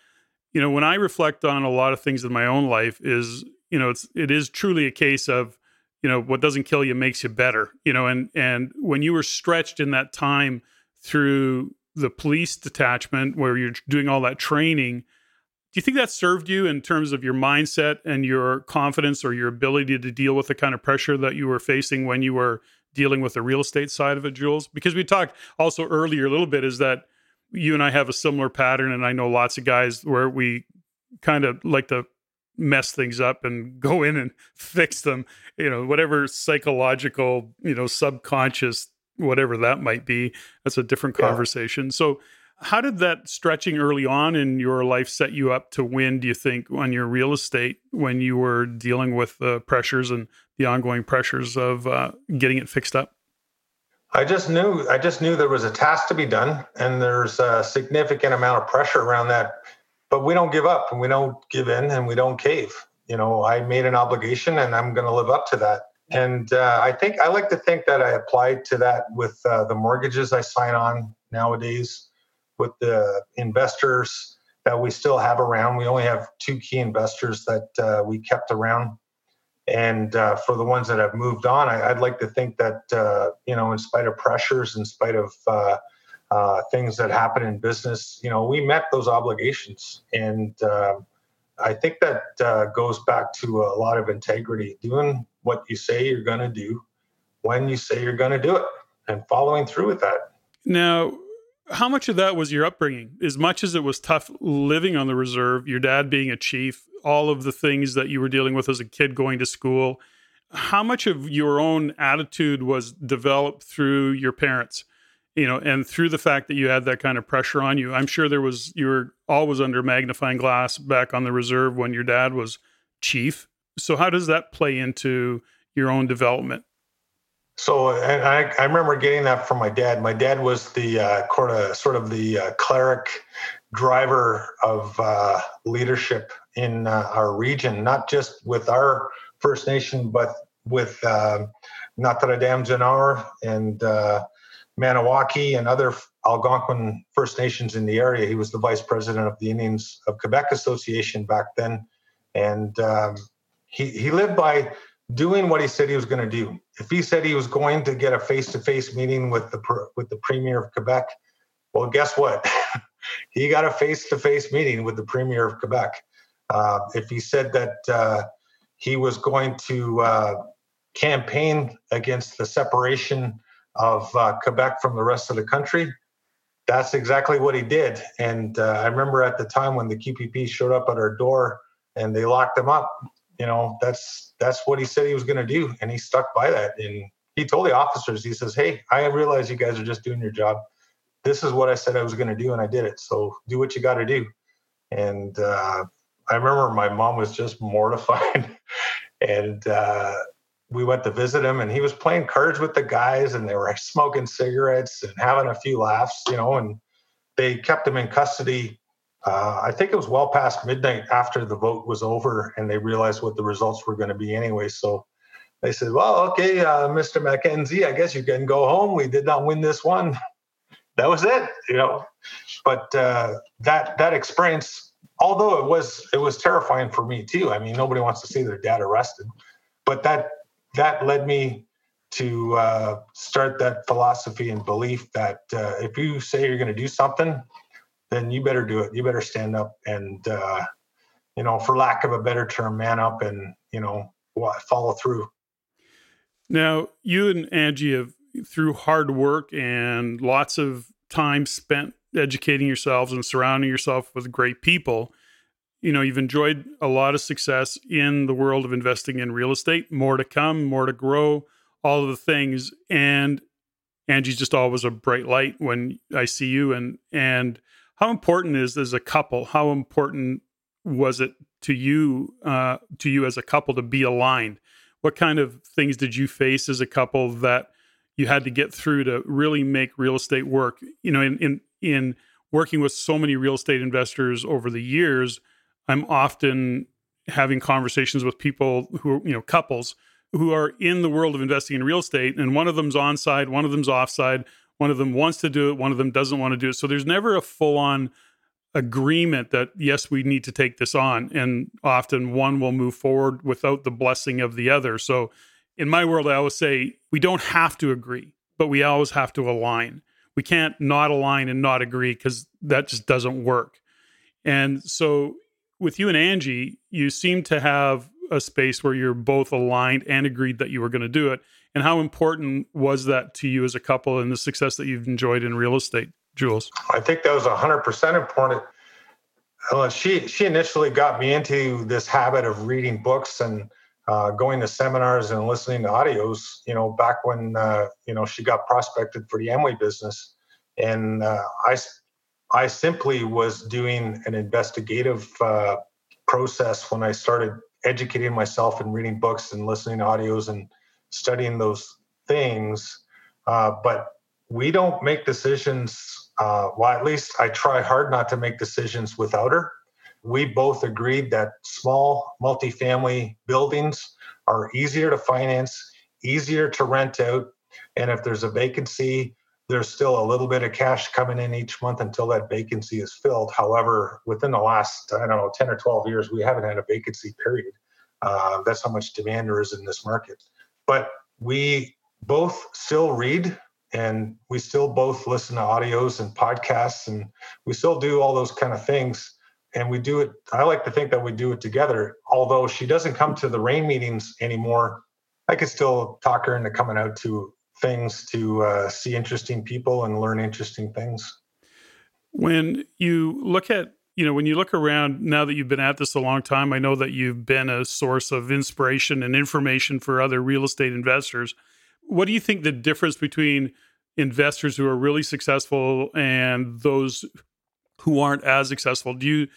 you know, when I reflect on a lot of things in my own life, is you know, it's it is truly a case of you know what doesn't kill you makes you better. You know, and and when you were stretched in that time through the police detachment where you're doing all that training. Do you think that served you in terms of your mindset and your confidence or your ability to deal with the kind of pressure that you were facing when you were dealing with the real estate side of it, Jules? Because we talked also earlier a little bit is that you and I have a similar pattern, and I know lots of guys where we kind of like to mess things up and go in and fix them. You know, whatever psychological, you know, subconscious, whatever that might be. That's a different conversation. Yeah. So, how did that stretching early on in your life set you up to win? Do you think on your real estate when you were dealing with the pressures and the ongoing pressures of uh, getting it fixed up? I just knew I just knew there was a task to be done, and there's a significant amount of pressure around that. But we don't give up, and we don't give in, and we don't cave. You know, I made an obligation, and I'm going to live up to that. And uh, I think I like to think that I applied to that with uh, the mortgages I sign on nowadays, with the investors that we still have around. We only have two key investors that uh, we kept around and uh, for the ones that have moved on, I, would like to think that uh, you know, in spite of pressures, in spite of uh, uh things that happen in business, you know, we met those obligations, and um, I think that uh, goes back to a lot of integrity, doing what you say you're going to do when you say you're going to do it, and following through with that. Now, how much of that was your upbringing? As much as it was tough living on the reserve, your dad being a chief, all of the things that you were dealing with as a kid going to school, how much of your own attitude was developed through your parents? You know, and through the fact that you had that kind of pressure on you, I'm sure there was you were always under magnifying glass back on the reserve when your dad was chief. So how does that play into your own development? So, and I, I remember getting that from my dad. My dad was the uh, sort of the uh, cleric driver of uh, leadership in uh, our region, not just with our First Nation, but with uh, Notre Dame Janar and uh, Maniwaki and other Algonquin First Nations in the area. He was the vice president of the Indians of Quebec Association back then. And um, he, he lived by doing what he said he was going to do. If he said he was going to get a face-to-face meeting with the with the premier of Quebec, well, guess what? he got a face-to-face meeting with the premier of Quebec. Uh, if he said that uh, he was going to uh, campaign against the separation of uh, Quebec from the rest of the country, that's exactly what he did. And uh, I remember at the time when the QPP showed up at our door and they locked him up you know that's that's what he said he was going to do and he stuck by that. And he told the officers he says hey i realize you guys are just doing your job. This is what i said i was going to do and i did it. So do what you got to do. And uh, i remember my mom was just mortified. And uh, we went to visit him and he was playing cards with the guys and they were smoking cigarettes and having a few laughs you know and they kept him in custody uh, I think it was well past midnight after the vote was over, and they realized what the results were going to be anyway. So they said, "Well, okay, uh, Mr. McKenzie, I guess you can go home. We did not win this one. That was it, you know." But uh, that that experience, although it was it was terrifying for me too. I mean, nobody wants to see their dad arrested, but that that led me to uh, start that philosophy and belief that uh, if you say you're going to do something then you better do it. You better stand up and, uh, you know, for lack of a better term, man up and, you know, follow through. Now, you and Angie have, through hard work and lots of time spent educating yourselves and surrounding yourself with great people, you know, you've enjoyed a lot of success in the world of investing in real estate, more to come, more to grow, all of the things. And Angie's just always a bright light when I see you and and how important is as a couple? How important was it to you uh, to you as a couple to be aligned? What kind of things did you face as a couple that you had to get through to really make real estate work? You know, in in in working with so many real estate investors over the years, I'm often having conversations with people who you know couples who are in the world of investing in real estate, and one of them's on side, one of them's off side, one of them wants to do it, one of them doesn't want to do it. So there's never a full on agreement that yes, we need to take this on, and often one will move forward without the blessing of the other. So in my world, I always say we don't have to agree, but we always have to align. We can't not align and not agree because that just doesn't work. And so with you and Angie, you seem to have a space where you're both aligned and agreed that you were going to do it. And how important was that to you as a couple and the success that you've enjoyed in real estate, Jules? I think that was 100% important. Uh, she she initially got me into this habit of reading books and uh, going to seminars and listening to audios. You know, back when uh, you know she got prospected for the Amway business, and uh, I I simply was doing an investigative uh, process when I started educating myself and reading books and listening to audios and studying those things. Uh, but we don't make decisions. Uh, well, at least I try hard not to make decisions without her. We both agreed that small multifamily buildings are easier to finance, easier to rent out. And if there's a vacancy, there's still a little bit of cash coming in each month until that vacancy is filled. However, within the last, I don't know, 10 or 12 years, we haven't had a vacancy period. Uh, that's how much demand there is in this market. But we both still read and we still both listen to audios and podcasts and we still do all those kind of things. And we do it, I like to think that we do it together. Although she doesn't come to the REIN meetings anymore, I could still talk her into coming out to things to uh, see interesting people and learn interesting things. When you look at, you know, when you look around now that you've been at this a long time, I know that you've been a source of inspiration and information for other real estate investors. What do you think the difference between investors who are really successful and those who aren't as successful? Do you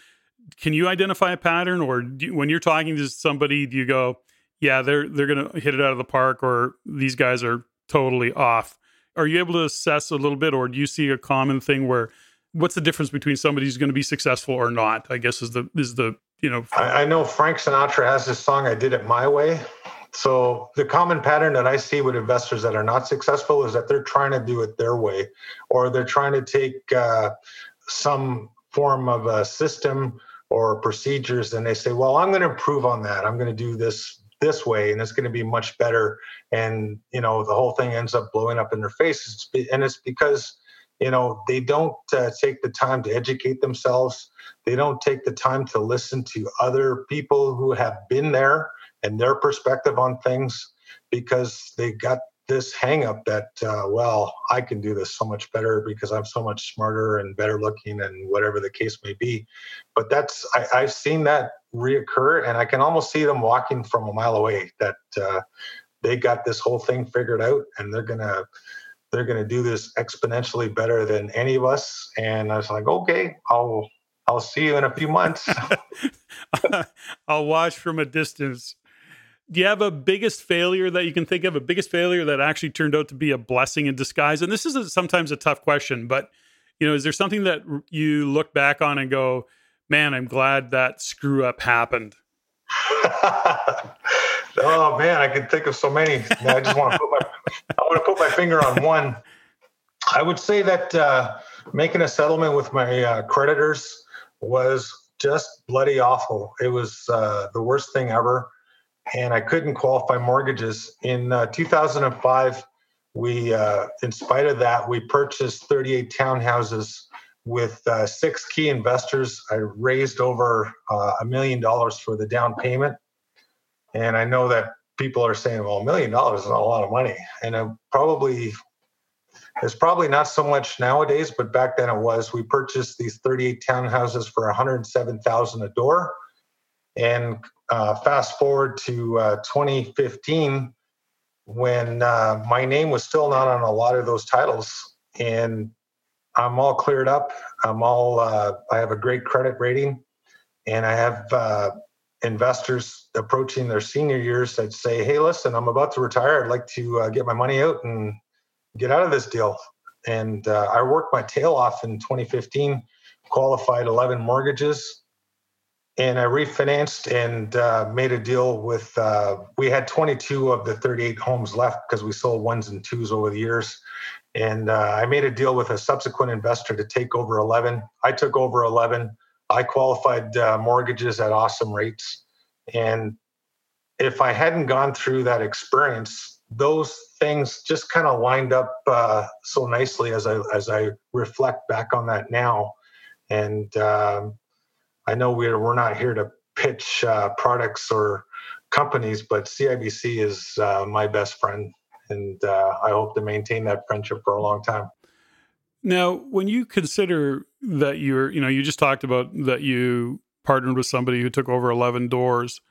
can you identify a pattern, or you, when you're talking to somebody, do you go, "Yeah, they're they're going to hit it out of the park," or "These guys are totally off. Are you able to assess a little bit, or do you see a common thing where what's the difference between somebody who's going to be successful or not? I guess is the is the you know. I, I know Frank Sinatra has this song "I Did It My Way." So the common pattern that I see with investors that are not successful is that they're trying to do it their way, or they're trying to take uh, some form of a system or procedures and they say, well, I'm going to improve on that. I'm going to do this this way and it's going to be much better and you know the whole thing ends up blowing up in their faces and it's because you know they don't uh, take the time to educate themselves. They don't take the time to listen to other people who have been there and their perspective on things because they got this hang up that uh, well i can do this so much better because i'm so much smarter and better looking and whatever the case may be. But that's I, i've seen that reoccur and i can almost see them walking from a mile away that uh, they got this whole thing figured out and they're gonna they're gonna do this exponentially better than any of us. And i was like okay i'll i'll see you in a few months. I'll watch from a distance. Do you have a biggest failure that you can think of? A biggest failure that actually turned out to be a blessing in disguise? And this is a, sometimes a tough question but you know is there something that you look back on and go man i'm glad that screw up happened. Oh man i can think of so many. I just want to put my i want to put my finger on one i would say that uh, making a settlement with my uh, creditors was just bloody awful it was uh, the worst thing ever and I couldn't qualify mortgages. In uh, 2005, we, uh, in spite of that, we purchased 38 townhouses with uh, six key investors. I raised over a million dollars for the down payment. And I know that people are saying, well, a million dollars is a lot of money. And it probably, it's probably not so much nowadays, but back then it was. We purchased these 38 townhouses for 107,000 a door. And uh, fast forward to uh, 2015, when uh, my name was still not on a lot of those titles. And I'm all cleared up. I'm all. Uh, I have a great credit rating, and I have uh, investors approaching their senior years that say, "Hey, listen, I'm about to retire. I'd like to uh, get my money out and get out of this deal." And uh, I worked my tail off in 2015, qualified 11 mortgages, and I refinanced and uh, made a deal with. Uh, we had 22 of the 38 homes left because we sold ones and twos over the years and uh, I made a deal with a subsequent investor to take over 11. I took over 11. I qualified uh, mortgages at awesome rates. And if I hadn't gone through that experience, those things just kind of lined up uh, so nicely as I as I reflect back on that now. And um, I know we're we're not here to pitch uh, products or companies, but CIBC is uh, my best friend and uh, I hope to maintain that friendship for a long time. Now, when you consider that you're, you know, you just talked about that you partnered with somebody who took over 11 doors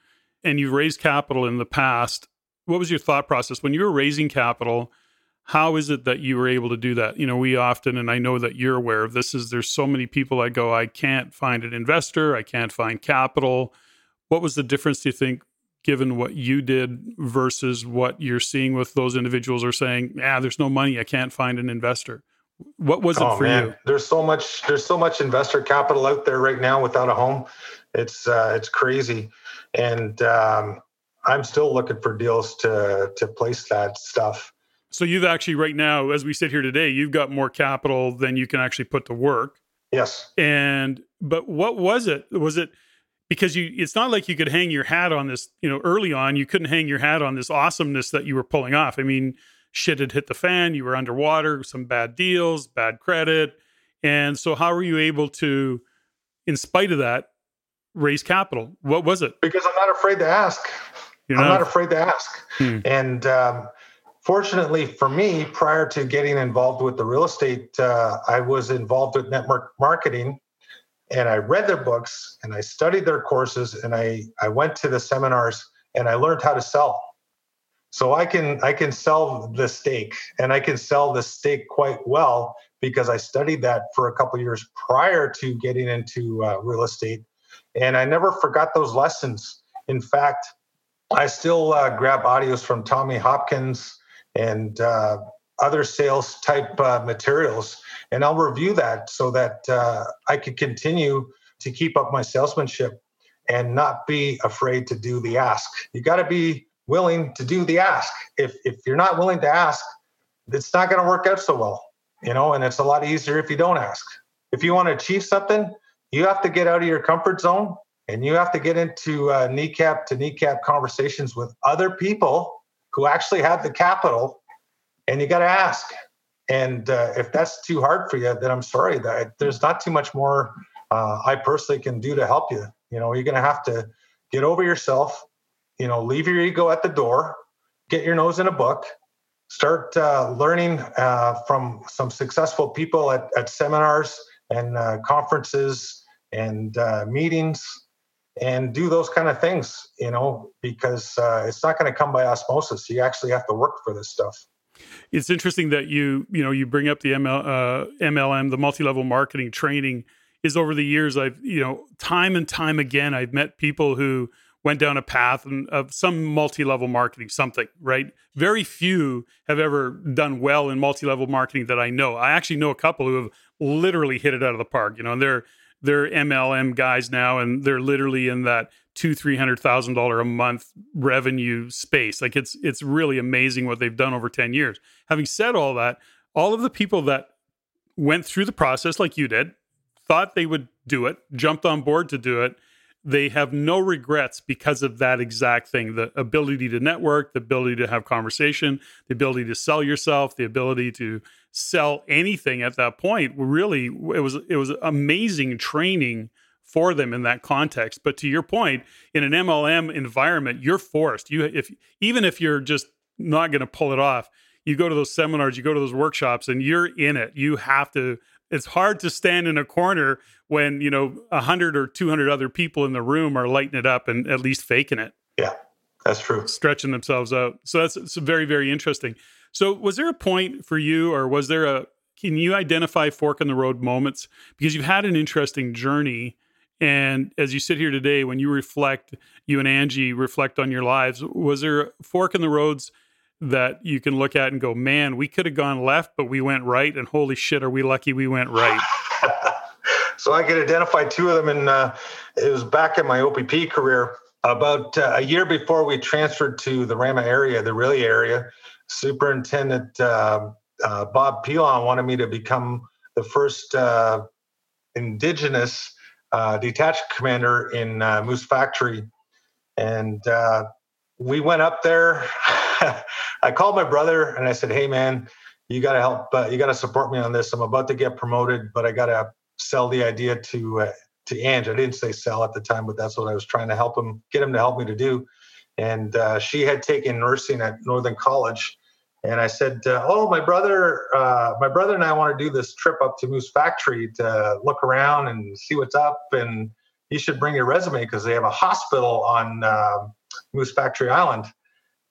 and you've raised capital in the past. What was your thought process when you were raising capital? How is it that you were able to do that? You know, we often, and I know that you're aware of this, is there's so many people that go, I can't find an investor, I can't find capital. What was the difference, do you think, given what you did versus what you're seeing with those individuals are saying, ah, there's no money, I can't find an investor. What was it oh, for man. you? There's so much there's so much investor capital out there right now without a home. It's uh, it's crazy. And um, I'm still looking for deals to to place that stuff. So you've actually right now, as we sit here today, you've got more capital than you can actually put to work. Yes. And but what was it? Was it because you it's not like you could hang your hat on this you know early on you couldn't hang your hat on this awesomeness that you were pulling off i mean shit had hit the fan you were underwater some bad deals bad credit. And so how were you able to in spite of that raise capital? What was it? Because i'm not afraid to ask. You're i'm not, afraid to ask. Hmm. and um, fortunately for me prior to getting involved with the real estate uh, i was involved with network marketing and I read their books and I studied their courses and I, I went to the seminars and I learned how to sell. So I can I can sell the steak and I can sell the steak quite well because I studied that for a couple years prior to getting into uh, real estate, and I never forgot those lessons. In fact, I still uh, grab audios from Tommy Hopkins and uh, other sales type uh, materials and I'll review that so that uh, I could continue to keep up my salesmanship and not be afraid to do the ask. You got to be willing to do the ask. If if you're not willing to ask, it's not going to work out so well, you know. And it's a lot easier if you don't ask. If you want to achieve something, you have to get out of your comfort zone and you have to get into uh, kneecap to kneecap conversations with other people who actually have the capital, and you got to ask. And uh, if that's too hard for you, then I'm sorry. That there's not too much more uh, I personally can do to help you. You know, you're going to have to get over yourself. You know, leave your ego at the door. Get your nose in a book. Start uh, learning uh, from some successful people at, at seminars and uh, conferences and uh, meetings, and do those kind of things. You know, because it's not going to come by osmosis. You actually have to work for this stuff it's interesting that you you know you bring up the ML, uh, MLM, the multi-level marketing training. Is over the years I've you know time and time again I've met people who went down a path of some multi-level marketing something right very few have ever done well in multi-level marketing that i know i actually know a couple who have literally hit it out of the park you know and they're they're mlm guys now and they're literally in that two three hundred thousand dollar a month revenue space. Like it's it's really amazing what they've done over ten years. Having said all that, all of the people that went through the process like you did, thought they would do it, jumped on board to do it. They have no regrets because of that exact thing the ability to network, the ability to have conversation, the ability to sell yourself, the ability to sell anything at that point. Really, it was it was amazing training for them in that context. But to your point, in an MLM environment, you're forced. You if even if you're just not going to pull it off, you go to those seminars, you go to those workshops, and you're in it. You have to. It's hard to stand in a corner when you know a hundred or two hundred other people in the room are lighting it up and at least faking it. Yeah, that's true. Stretching themselves out. So that's it's very very interesting. So was there a point for you, or was there a? Can you identify fork in the road moments because you've had an interesting journey? And as you sit here today, when you reflect, you and Angie reflect on your lives, was there a fork in the roads that you can look at and go, man, we could have gone left, but we went right. And holy shit, are we lucky we went right? so I could identify two of them. And uh, it was back in my OPP career. About uh, a year before we transferred to the Rama area, the Orillia area, Superintendent uh, uh Bob Pilon wanted me to become the first uh, Indigenous uh, detached commander in Moose Factory. And we went up there. I called my brother and I said, "Hey, man, you got to help. Uh, you got to support me on this. I'm about to get promoted, but I got to sell the idea to uh, to Ange. I didn't say sell at the time, but that's what I was trying to help him get him to help me to do. And uh, she had taken nursing at Northern College, and I said, uh, "Oh, my brother, uh, my brother and I want to do this trip up to Moose Factory to look around and see what's up, and you should bring your resume because they have a hospital on um, Moose Factory Island."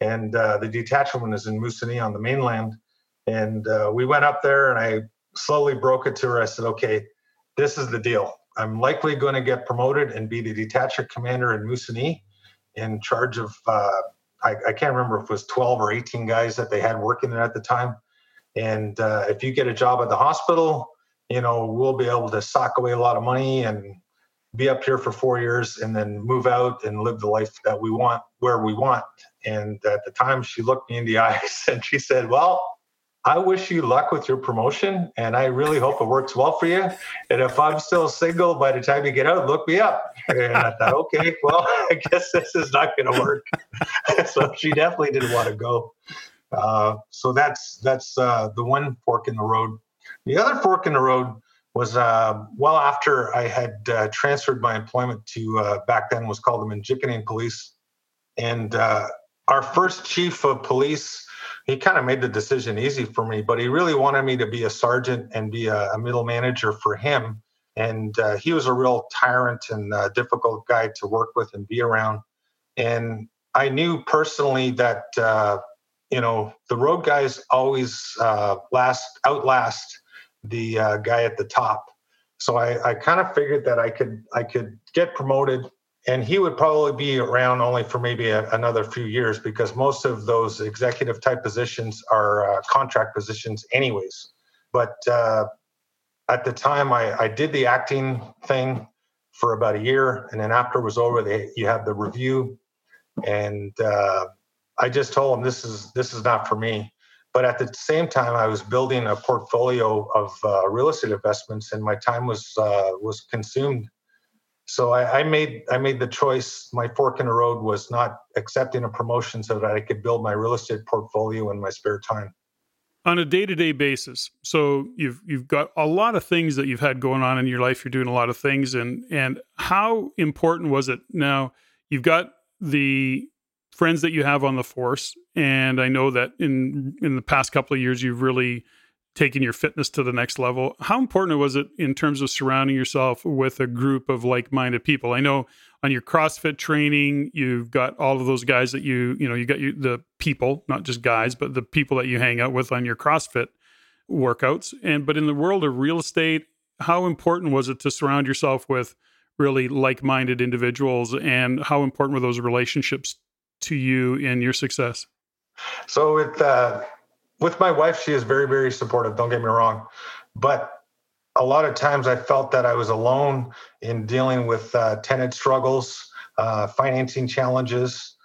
And uh, the detachment is in Moosonee on the mainland. And uh, we went up there, and I slowly broke it to her. I said, "Okay, this is the deal. I'm likely going to get promoted and be the detachment commander in Moosonee, in charge of uh, I, I, can't remember if it was 12 or 18 guys that they had working there at the time. And uh, if you get a job at the hospital, you know we'll be able to sock away a lot of money and be up here for four years and then move out and live the life that we want where we want. And at the time, she looked me in the eyes and she said, Well, I wish you luck with your promotion and I really hope it works well for you. And if I'm still single by the time you get out, look me up. And I thought, okay, well, I guess this is not going to work. so she definitely didn't want to go. Uh, so that's that's uh, the one fork in the road. The other fork in the road was uh, well after I had uh, transferred my employment to uh, back then was called the Mnjikaning Police, and uh, our first chief of police. He kind of made the decision easy for me, but he really wanted me to be a sergeant and be a, a middle manager for him. And uh, he was a real tyrant and uh, difficult guy to work with and be around. And I knew personally that you know the road guys always last outlast the uh, guy at the top. So I, I kind of figured that I could I could get promoted, and he would probably be around only for maybe a, another few years because most of those executive type positions are uh, contract positions, anyways. But uh, at the time, I, I did the acting thing for about a year, and then after it was over, they you have the review, and uh, I just told him this is this is not for me. But at the same time, I was building a portfolio of uh, real estate investments, and my time was uh, was consumed. So I, I, made I made the choice. My fork in the road was not accepting a promotion so that I could build my real estate portfolio in my spare time. On a day to day basis, so you've you've got a lot of things that you've had going on in your life. You're doing a lot of things, and and how important was it? Now you've got the friends that you have on the force. And i know that in in the past couple of years you've really taken your fitness to the next level. How important was it in terms of surrounding yourself with a group of like-minded people? I know on your crossfit training you've got all of those guys that you you know you got you, the people not just guys but the people that you hang out with on your crossfit workouts. And but in the world of real estate how important was it to surround yourself with really like-minded individuals? And how important were those relationships to you in your success? So with uh, with my wife, she is very very supportive. Don't get me wrong, but a lot of times I felt that I was alone in dealing with uh, tenant struggles, uh, financing challenges,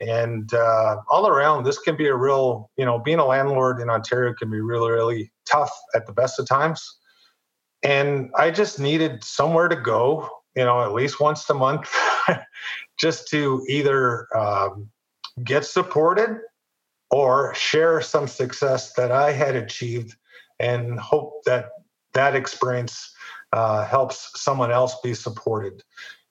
and uh, all around. This can be a real, you know, being a landlord in Ontario can be really really tough at the best of times. And I just needed somewhere to go you know, at least once a month, just to either um, get supported or share some success that I had achieved and hope that that experience uh, helps someone else be supported.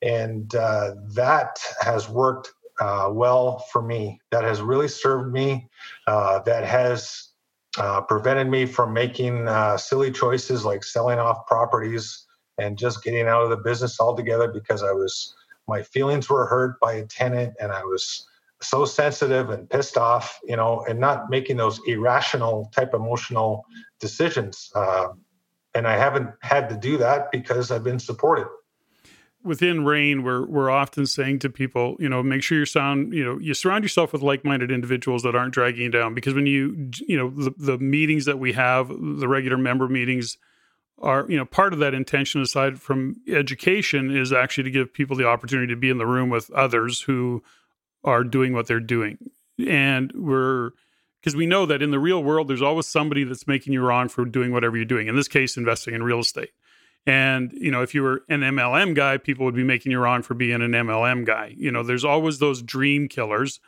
And uh, that has worked uh, well for me. That has really served me. Uh, that has uh, prevented me from making uh, silly choices like selling off properties and just getting out of the business altogether because I was my feelings were hurt by a tenant and I was so sensitive and pissed off, you know, and not making those irrational type emotional decisions. Uh, and I haven't had to do that because I've been supported. Within REIN, we're we're often saying to people, you know, make sure you sound, you know, you surround yourself with like-minded individuals that aren't dragging you down. Because when you, you know, the, the meetings that we have, the regular member meetings, are you know part of that intention aside from education is actually to give people the opportunity to be in the room with others who are doing what they're doing. And we're because we know that in the real world there's always somebody that's making you wrong for doing whatever you're doing in this case investing in real estate. And you know if you were an mlm guy people would be making you wrong for being an mlm guy. You know there's always those dream killers.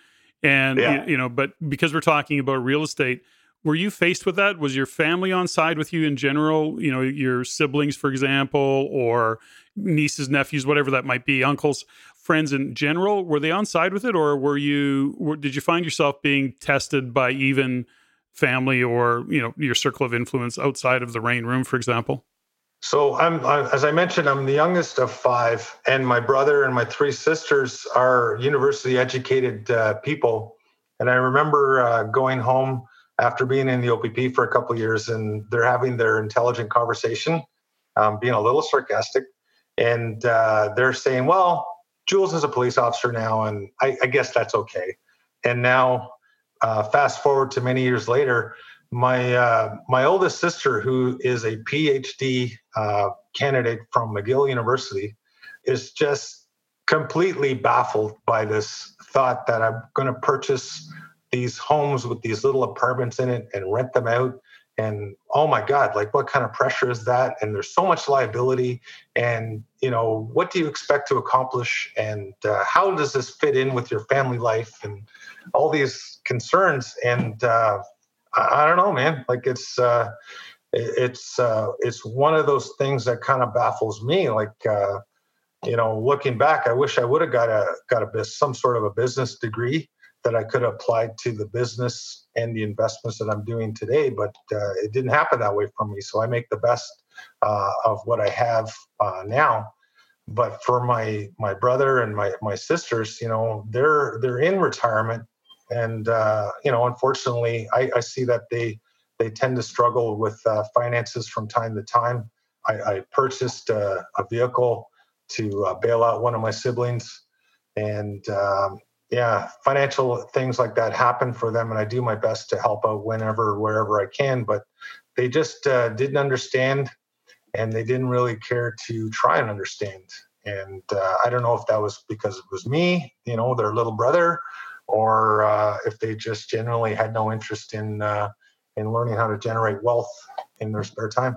And yeah. you, you know but because we're talking about real estate were you faced with that? Was your family on side with you in general? You know your siblings for example or nieces nephews whatever that might be uncles friends in general were they on side with it? Or were you were, did you find yourself being tested by even family or you know your circle of influence outside of the REIN room for example? So I'm, I, as I mentioned, I'm the youngest of five, and my brother and my three sisters are university educated uh, people. And I remember uh, going home after being in the OPP for a couple years, and they're having their intelligent conversation, um, being a little sarcastic, and uh, they're saying, "Well, Jules is a police officer now, and I, I guess that's okay." And now, uh, fast forward to many years later, my uh, my oldest sister, who is a PhD uh, candidate from McGill University, is just completely baffled by this thought that I'm going to purchase these homes with these little apartments in it and rent them out. And oh my god like what kind of pressure is that? And there's so much liability. And you know what do you expect to accomplish? And uh, how does this fit in with your family life and all these concerns? And uh, I, I, don't know man. Like it's uh, it's uh, it's one of those things that kind of baffles me. Like uh, you know looking back i wish i would have got a got a some sort of a business degree that I could apply to the business and the investments that I'm doing today, but uh, it didn't happen that way for me. So I make the best uh, of what I have uh, now. But for my my brother and my my sisters, you know, they're they're in retirement, and uh, you know, unfortunately, I, I, see that they they tend to struggle with uh, finances from time to time. I, I purchased a, a vehicle to uh, bail out one of my siblings, and um, yeah, financial things like that happen for them, and I do my best to help out whenever, wherever I can. But they just uh, didn't understand, and they didn't really care to try and understand. And uh, I don't know if that was because it was me, you know, their little brother, or uh, if they just generally had no interest in uh, in learning how to generate wealth in their spare time.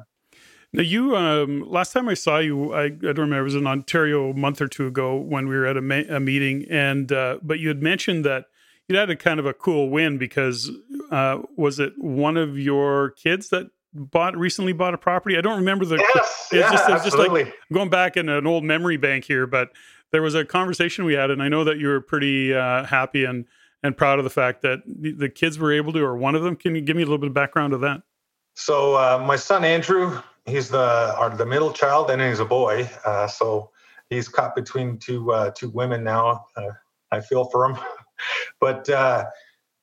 Now, you um, last time I saw you, I, I, don't remember. It was in Ontario a month or two ago when we were at a, ma- a meeting, and uh, but you had mentioned that you had a kind of a cool win because uh, was it one of your kids that bought recently bought a property? I don't remember the. Yes, it's yeah, just, it's just like going back in an old memory bank here, but there was a conversation we had, and I know that you were pretty uh, happy and and proud of the fact that the kids were able to, or one of them. Can you give me a little bit of background of that? So uh, my son Andrew he's the our, the middle child and he's a boy uh, so he's caught between two uh, two women now uh, i feel for him. But uh,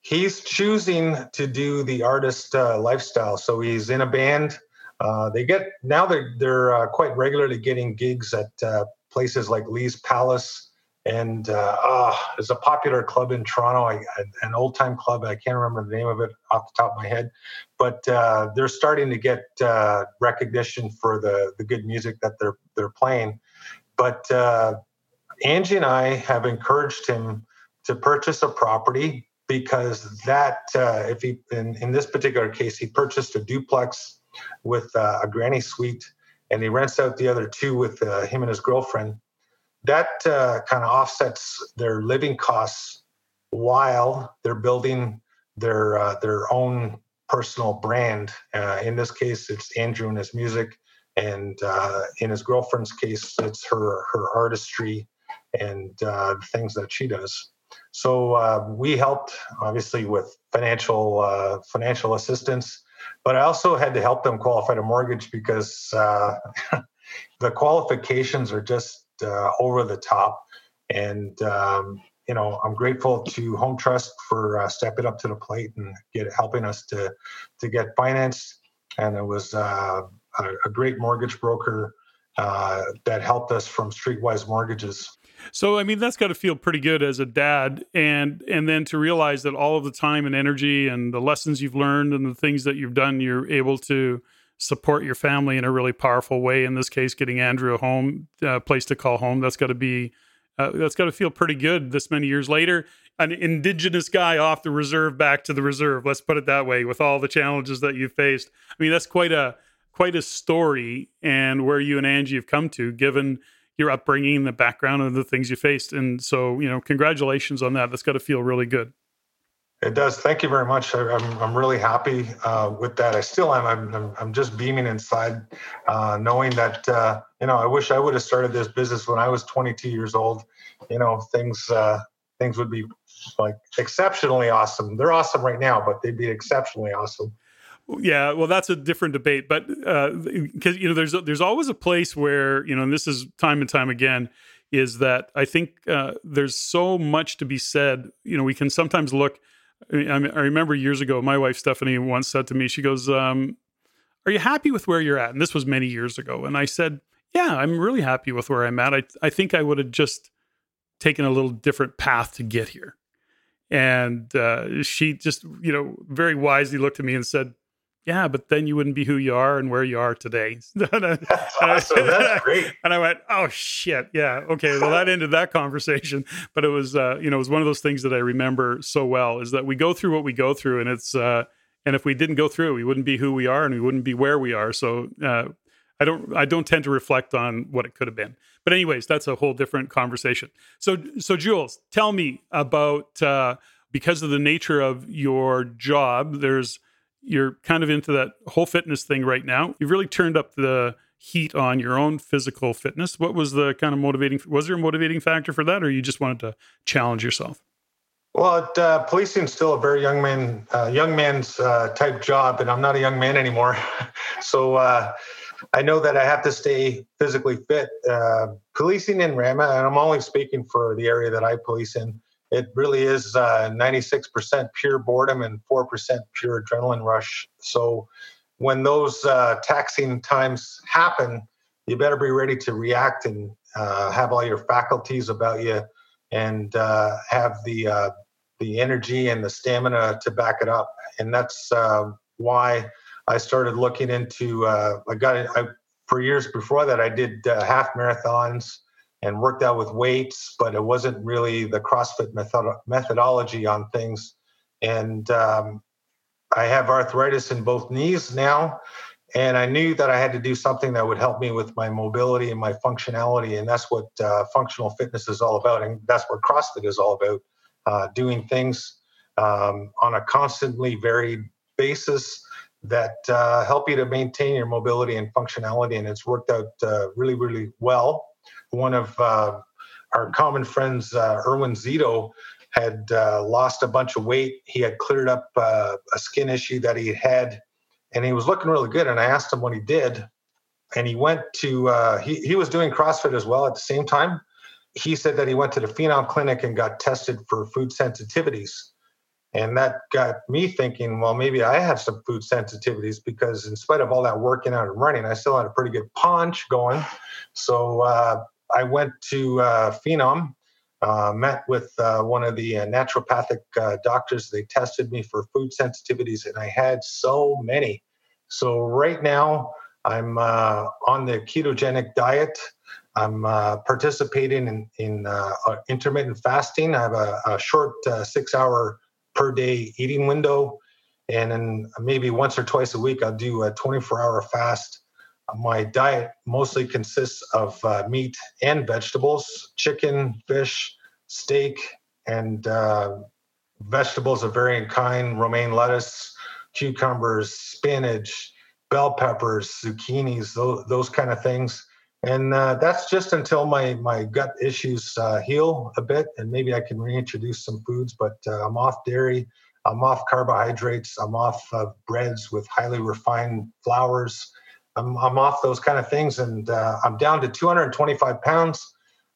he's choosing to do the artist uh, lifestyle. So he's in a band uh, they get now they're they're quite regularly getting gigs at places like lee's palace and uh, oh, there's a popular club in Toronto, I, an old time club. I can't remember the name of it off the top of my head, but uh, they're starting to get uh, recognition for the the good music that they're they're playing. But uh, Angie and I have encouraged him to purchase a property because that, uh, if he in, in this particular case, he purchased a duplex with uh, a granny suite and he rents out the other two with him and his girlfriend. That uh, kind of offsets their living costs while they're building their uh, their own personal brand. Uh, in this case, it's Andrew and his music, and uh, in his girlfriend's case, it's her her artistry and uh, things that she does. So uh, we helped, obviously, with financial financial assistance, but I also had to help them qualify to mortgage because the qualifications are just uh, over the top. And um, you know, I'm grateful to Home Trust for uh, stepping up to the plate and get helping us to to get financed. And it was uh, a, a, great mortgage broker that helped us from Streetwise Mortgages. So I mean that's got to feel pretty good as a dad and and then to realize that all of the time and energy and the lessons you've learned and the things that you've done you're able to support your family in a really powerful way in this case getting Andrew a home a place to call home that's got to be uh, that's got to feel pretty good this many years later an indigenous guy off the reserve back to the reserve let's put it that way with all the challenges that you faced i mean that's quite a quite a story and where you and Angie have come to given your upbringing, the background, and the things you faced. And so, you know, congratulations on that. That's got to feel really good. It does. Thank you very much. I, am I'm really happy uh, with that. I still am. I'm, I'm, I'm just beaming inside, uh, knowing that, uh, you know, I wish I would have started this business when I was 22 years old. You know, things, uh, things would be like exceptionally awesome. They're awesome right now, but they'd be exceptionally awesome. Yeah, well, that's a different debate, but because uh, you know, there's there's always a place where you know, and this is time and time again, is that I think uh, there's so much to be said. You know, we can sometimes look. I, mean, I remember years ago, my wife Stephanie once said to me, she goes, um, "Are you happy with where you're at?" And this was many years ago, and I said, "Yeah, I'm really happy with where I'm at. I I think I would have just taken a little different path to get here." And uh, she just, you know, very wisely looked at me and said, yeah, but then you wouldn't be who you are and where you are today. That's awesome. That's great. And I went, oh shit, yeah, okay. Well, that ended that conversation. But it was, uh, you know, it was one of those things that I remember so well is that we go through what we go through, and it's, uh, and if we didn't go through it, we wouldn't be who we are, and we wouldn't be where we are. So uh, I don't, I don't tend to reflect on what it could have been. But anyways, that's a whole different conversation. So, so Jules, tell me about uh, because of the nature of your job. There's you're kind of into that whole fitness thing right now. You've really turned up the heat on your own physical fitness. What was the kind of motivating? Was there a motivating factor for that, or you just wanted to challenge yourself? Well, uh, policing is still a very young man, uh, young man's uh, type job, and I'm not a young man anymore. so uh, I know that I have to stay physically fit. Uh, policing in Rama, and I'm only speaking for the area that I police in it really is uh, 96% pure boredom and 4% pure adrenaline rush. So when those uh, taxing times happen, you better be ready to react and uh, have all your faculties about you and uh, have the uh, the energy and the stamina to back it up. And that's uh, why I started looking into. I got I, for years before that. I did half marathons and worked out with weights, but it wasn't really the CrossFit method- methodology on things. And um, I have arthritis in both knees now, and I knew that I had to do something that would help me with my mobility and my functionality, and that's what uh, functional fitness is all about, and that's what CrossFit is all about: uh, doing things um, on a constantly varied basis that uh, help you to maintain your mobility and functionality, and it's worked out uh, really, really well one of uh, our common friends, uh, Erwin Szeto, had uh, lost a bunch of weight. He had cleared up a skin issue that he had, and he was looking really good. And I asked him what he did, and he went to he he was doing CrossFit as well at the same time. He said that he went to the Phenom Clinic and got tested for food sensitivities. And that got me thinking, well, maybe I have some food sensitivities because, in spite of all that working out and running, I still had a pretty good paunch going. So uh, I went to uh, Phenom, uh, met with uh, one of the uh, naturopathic uh, doctors. They tested me for food sensitivities, and I had so many. So right now, I'm uh, on the ketogenic diet. I'm participating in, in intermittent fasting. I have a, a short six-hour per day eating window, and then maybe once or twice a week, I'll do a 24-hour fast My diet mostly consists of uh, meat and vegetables, chicken, fish, steak, and uh, vegetables of varying kind, romaine lettuce, cucumbers, spinach, bell peppers, zucchinis, those, those kind of things. And uh, that's just until my, my gut issues uh, heal a bit, and maybe I can reintroduce some foods. But uh, I'm off dairy, I'm off carbohydrates, I'm off breads with highly refined flours. I'm, I'm off those kind of things, and uh, I'm down to 225 pounds.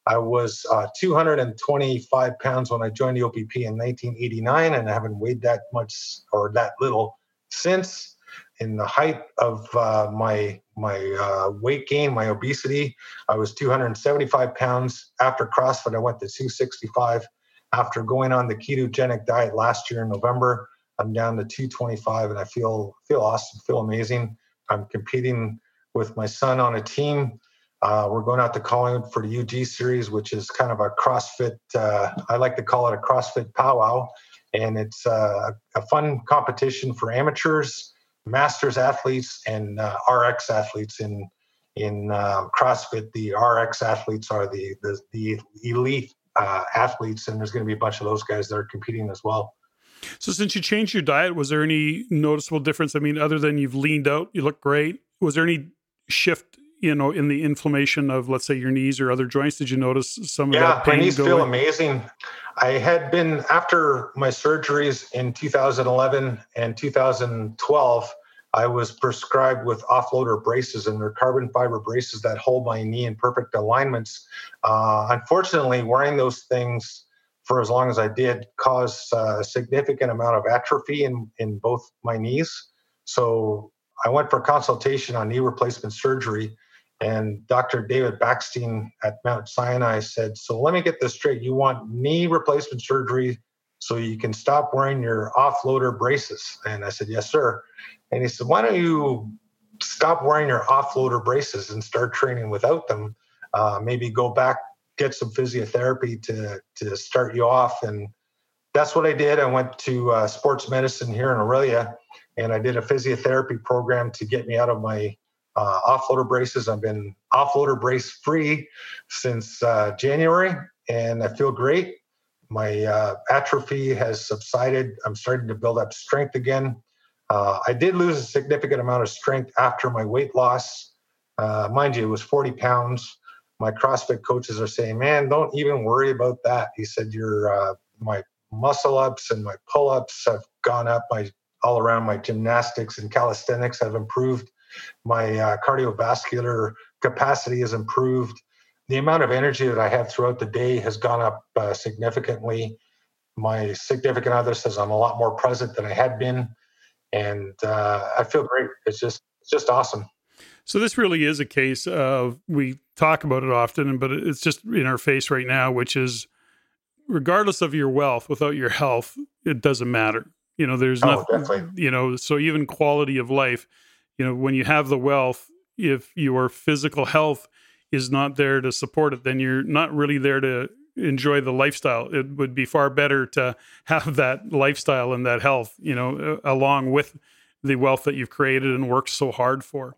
I was uh, 225 pounds when I joined the OPP in 1989, and I haven't weighed that much or that little since. In the height of uh, my my uh, weight gain, my obesity, I was 275 pounds. After CrossFit, I went to 265. After going on the ketogenic diet last year in November, I'm down to 225, and I feel feel awesome, feel amazing. I'm competing with my son on a team uh, we're going out to Collingwood for the UG series, which is kind of a CrossFit. Uh, I like to call it a CrossFit powwow, and it's uh, a fun competition for amateurs, masters athletes, and uh, RX athletes. In in uh, CrossFit, the RX athletes are the the, the elite uh, athletes, and there's going to be a bunch of those guys that are competing as well. So, since you changed your diet, was there any noticeable difference? I mean, other than you've leaned out, you look great. Was there any shift you know, in the inflammation of, let's say, your knees or other joints? Did you notice some yeah, of that pain? Yeah, my knees feel amazing. I had been after my surgeries in 2011 and 2012. I was prescribed with offloader braces, and they're carbon fiber braces that hold my knee in perfect alignments. Uh, unfortunately, wearing those things for as long as I did caused a significant amount of atrophy in, in both my knees. So I went for consultation on knee replacement surgery. And Dr. David Backstein at Mount Sinai said, So let me get this straight. You want knee replacement surgery so you can stop wearing your offloader braces? And I said, Yes, sir. And he said, Why don't you stop wearing your offloader braces and start training without them? Uh, maybe go back, get some physiotherapy to, to start you off. And that's what I did. I went to uh, sports medicine here in Orillia and I did a physiotherapy program to get me out of my uh, offloader braces. I've been offloader brace free since uh, January, and I feel great. My uh, atrophy has subsided. I'm starting to build up strength again. Uh, I did lose a significant amount of strength after my weight loss. Uh, mind you, it was 40 pounds. My CrossFit coaches are saying, "Man, don't even worry about that." He said, "Your uh, my muscle ups and my pull ups have gone up. My all around my gymnastics and calisthenics have improved. My uh, cardiovascular capacity has improved. The amount of energy that I have throughout the day has gone up uh, significantly. My significant other says I'm a lot more present than I had been, and uh, I feel great. It's just it's just awesome. So this really is a case of we talk about it often, but it's just in our face right now, which is regardless of your wealth, without your health, it doesn't matter. You know, there's oh, nothing, you know, so even quality of life, you know, when you have the wealth, if your physical health is not there to support it, then you're not really there to enjoy the lifestyle. It would be far better to have that lifestyle and that health, you know, along with the wealth that you've created and worked so hard for.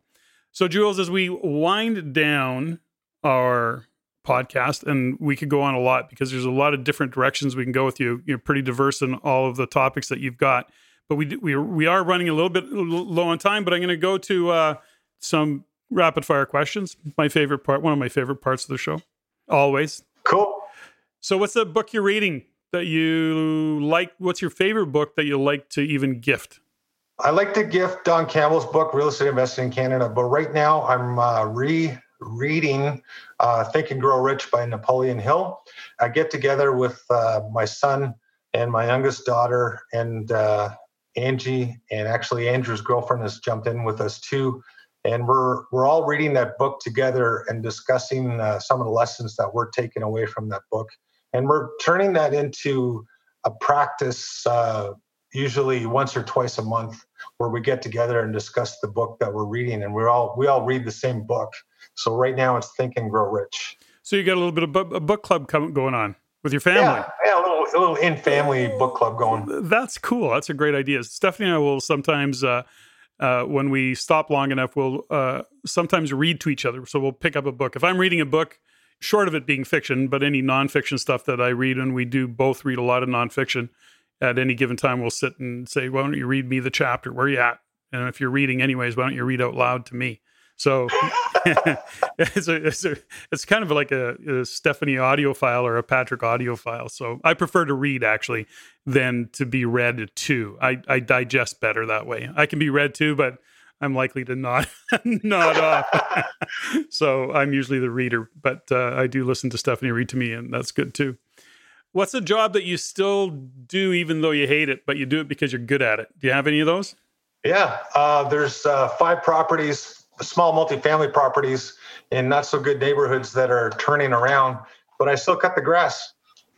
So, Jules, as we wind down our podcast, and we could go on a lot because there's a lot of different directions we can go with you. You're pretty diverse in all of the topics that you've got. But we we we are running a little bit low on time. But I'm going to go to uh, some rapid fire questions. My favorite part, one of my favorite parts of the show, always. Cool. So, what's the book you're reading that you like? What's your favorite book that you like to even gift? I like to gift Don Campbell's book, Real Estate Investing in Canada. But right now, I'm uh, re reading uh, Think and Grow Rich by Napoleon Hill. I get together with uh, my son and my youngest daughter and uh, Angie, and actually Andrew's girlfriend has jumped in with us too. And we're we're all reading that book together and discussing uh, some of the lessons that we're taking away from that book, and we're turning that into a practice, uh, usually once or twice a month, where we get together and discuss the book that we're reading, and we're all we all read the same book. So right now it's Think and Grow Rich. So you got a little bit of a book club coming, going on with your family. Yeah, yeah little, a little in family book club going. That's cool. That's a great idea. Stephanie and I will sometimes uh, uh, when we stop long enough, we'll uh, sometimes read to each other. So we'll pick up a book. If I'm reading a book, short of it being fiction, but any nonfiction stuff that I read, and we do both read a lot of nonfiction. At any given time, we'll sit and say, "Why don't you read me the chapter? Where are you at?" And if you're reading anyways, why don't you read out loud to me? So it's, a, it's, a, it's, kind of like a, a, Stephanie audio file or a Patrick audio file. So I prefer to read actually than to be read to. I, I digest better that way. I can be read to, but I'm likely to nod nod off. so I'm usually the reader, but uh, I do listen to Stephanie read to me, and that's good too. What's a job that you still do even though you hate it, but you do it because you're good at it? Do you have any of those? Yeah, uh, there's uh, five properties, small multifamily properties in not so good neighborhoods that are turning around, but I still cut the grass.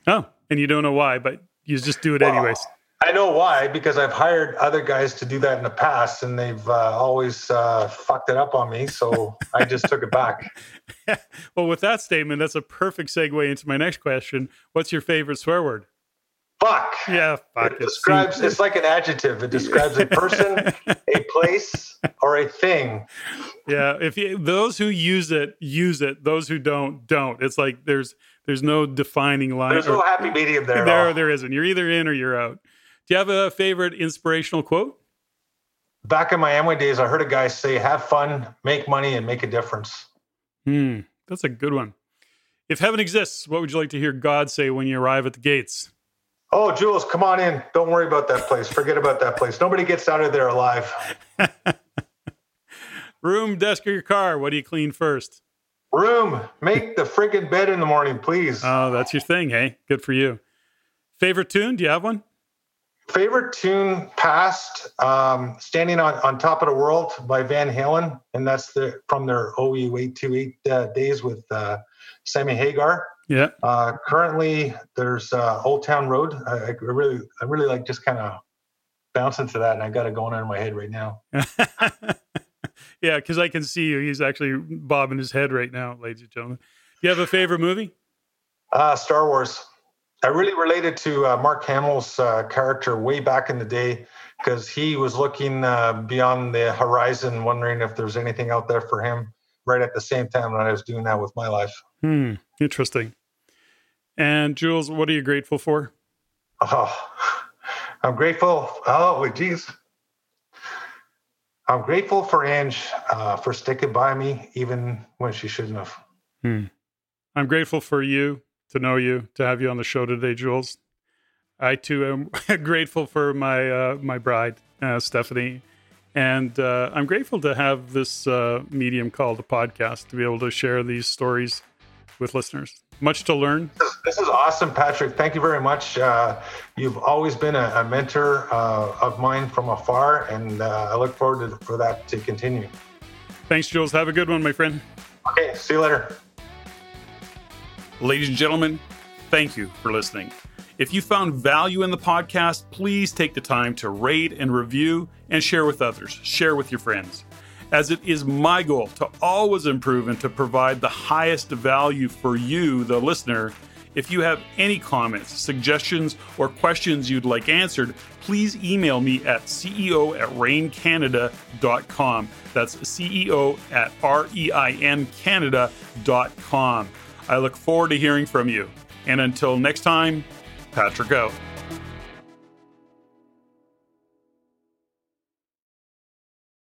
Oh, and you don't know why, but you just do it well, anyways. I know why because I've hired other guys to do that in the past, and they've uh, always uh, fucked it up on me. So I just took it back. well, with that statement, that's a perfect segue into my next question. What's your favorite swear word? Fuck. Yeah, fuck. It describes. It's like an adjective. It describes a person, a place, or a thing. Yeah. If you, those who use it use it, those who don't don't. It's like there's there's no defining line. There's no happy medium there. There, there isn't. You're either in or you're out. Do you have a favorite inspirational quote? Back in my Amway days, I heard a guy say, "Have fun, make money, and make a difference." Hmm, that's a good one. If heaven exists, what would you like to hear God say when you arrive at the gates? Oh, Jules, come on in. Don't worry about that place. Forget about that place. Nobody gets out of there alive. Room, desk, or your car? What do you clean first? Room. Make the friggin' bed in the morning, please. Oh, that's your thing, hey? Good for you. Favorite tune? Do you have one? Favorite tune past um, "Standing on, on Top of the World" by Van Halen, and that's the from their OU eight two eight uh, days with uh, Sammy Hagar. Yeah. Uh, currently, there's uh, Old Town Road. I, I, really, I really like just kind of bouncing to that, and I got it going on in my head right now. yeah, because I can see you. He's actually bobbing his head right now, ladies and gentlemen. Do you have a favorite movie? Uh, Star Wars. I really related to uh, Mark Hamill's uh, character way back in the day because he was looking uh, beyond the horizon, wondering if there's anything out there for him. Right at the same time that I was doing that with my life. Hmm. Interesting. And Jules, what are you grateful for? Oh, I'm grateful. Oh, geez. I'm grateful for Ange uh, for sticking by me even when she shouldn't have. Hmm. I'm grateful for you to know you, to have you on the show today, Jules. I too am grateful for my uh, my bride, uh, Stephanie, and uh, I'm grateful to have this uh, medium called a podcast to be able to share these stories with listeners. Much to learn. This is awesome, Patrick. Thank you very much. Uh, you've always been a, a mentor uh, of mine from afar, and I look forward to, for that to continue. Thanks, Jules. Have a good one, my friend. Okay, see you later. Ladies and gentlemen, thank you for listening. If you found value in the podcast, please take the time to rate and review and share with others. Share with your friends. As it is my goal to always improve and to provide the highest value for you, the listener. If you have any comments, suggestions, or questions you'd like answered, please email me at ceo at reincanada.com. That's ceo at r e i n canada.com. I look forward to hearing from you. And until next time, Patrick out.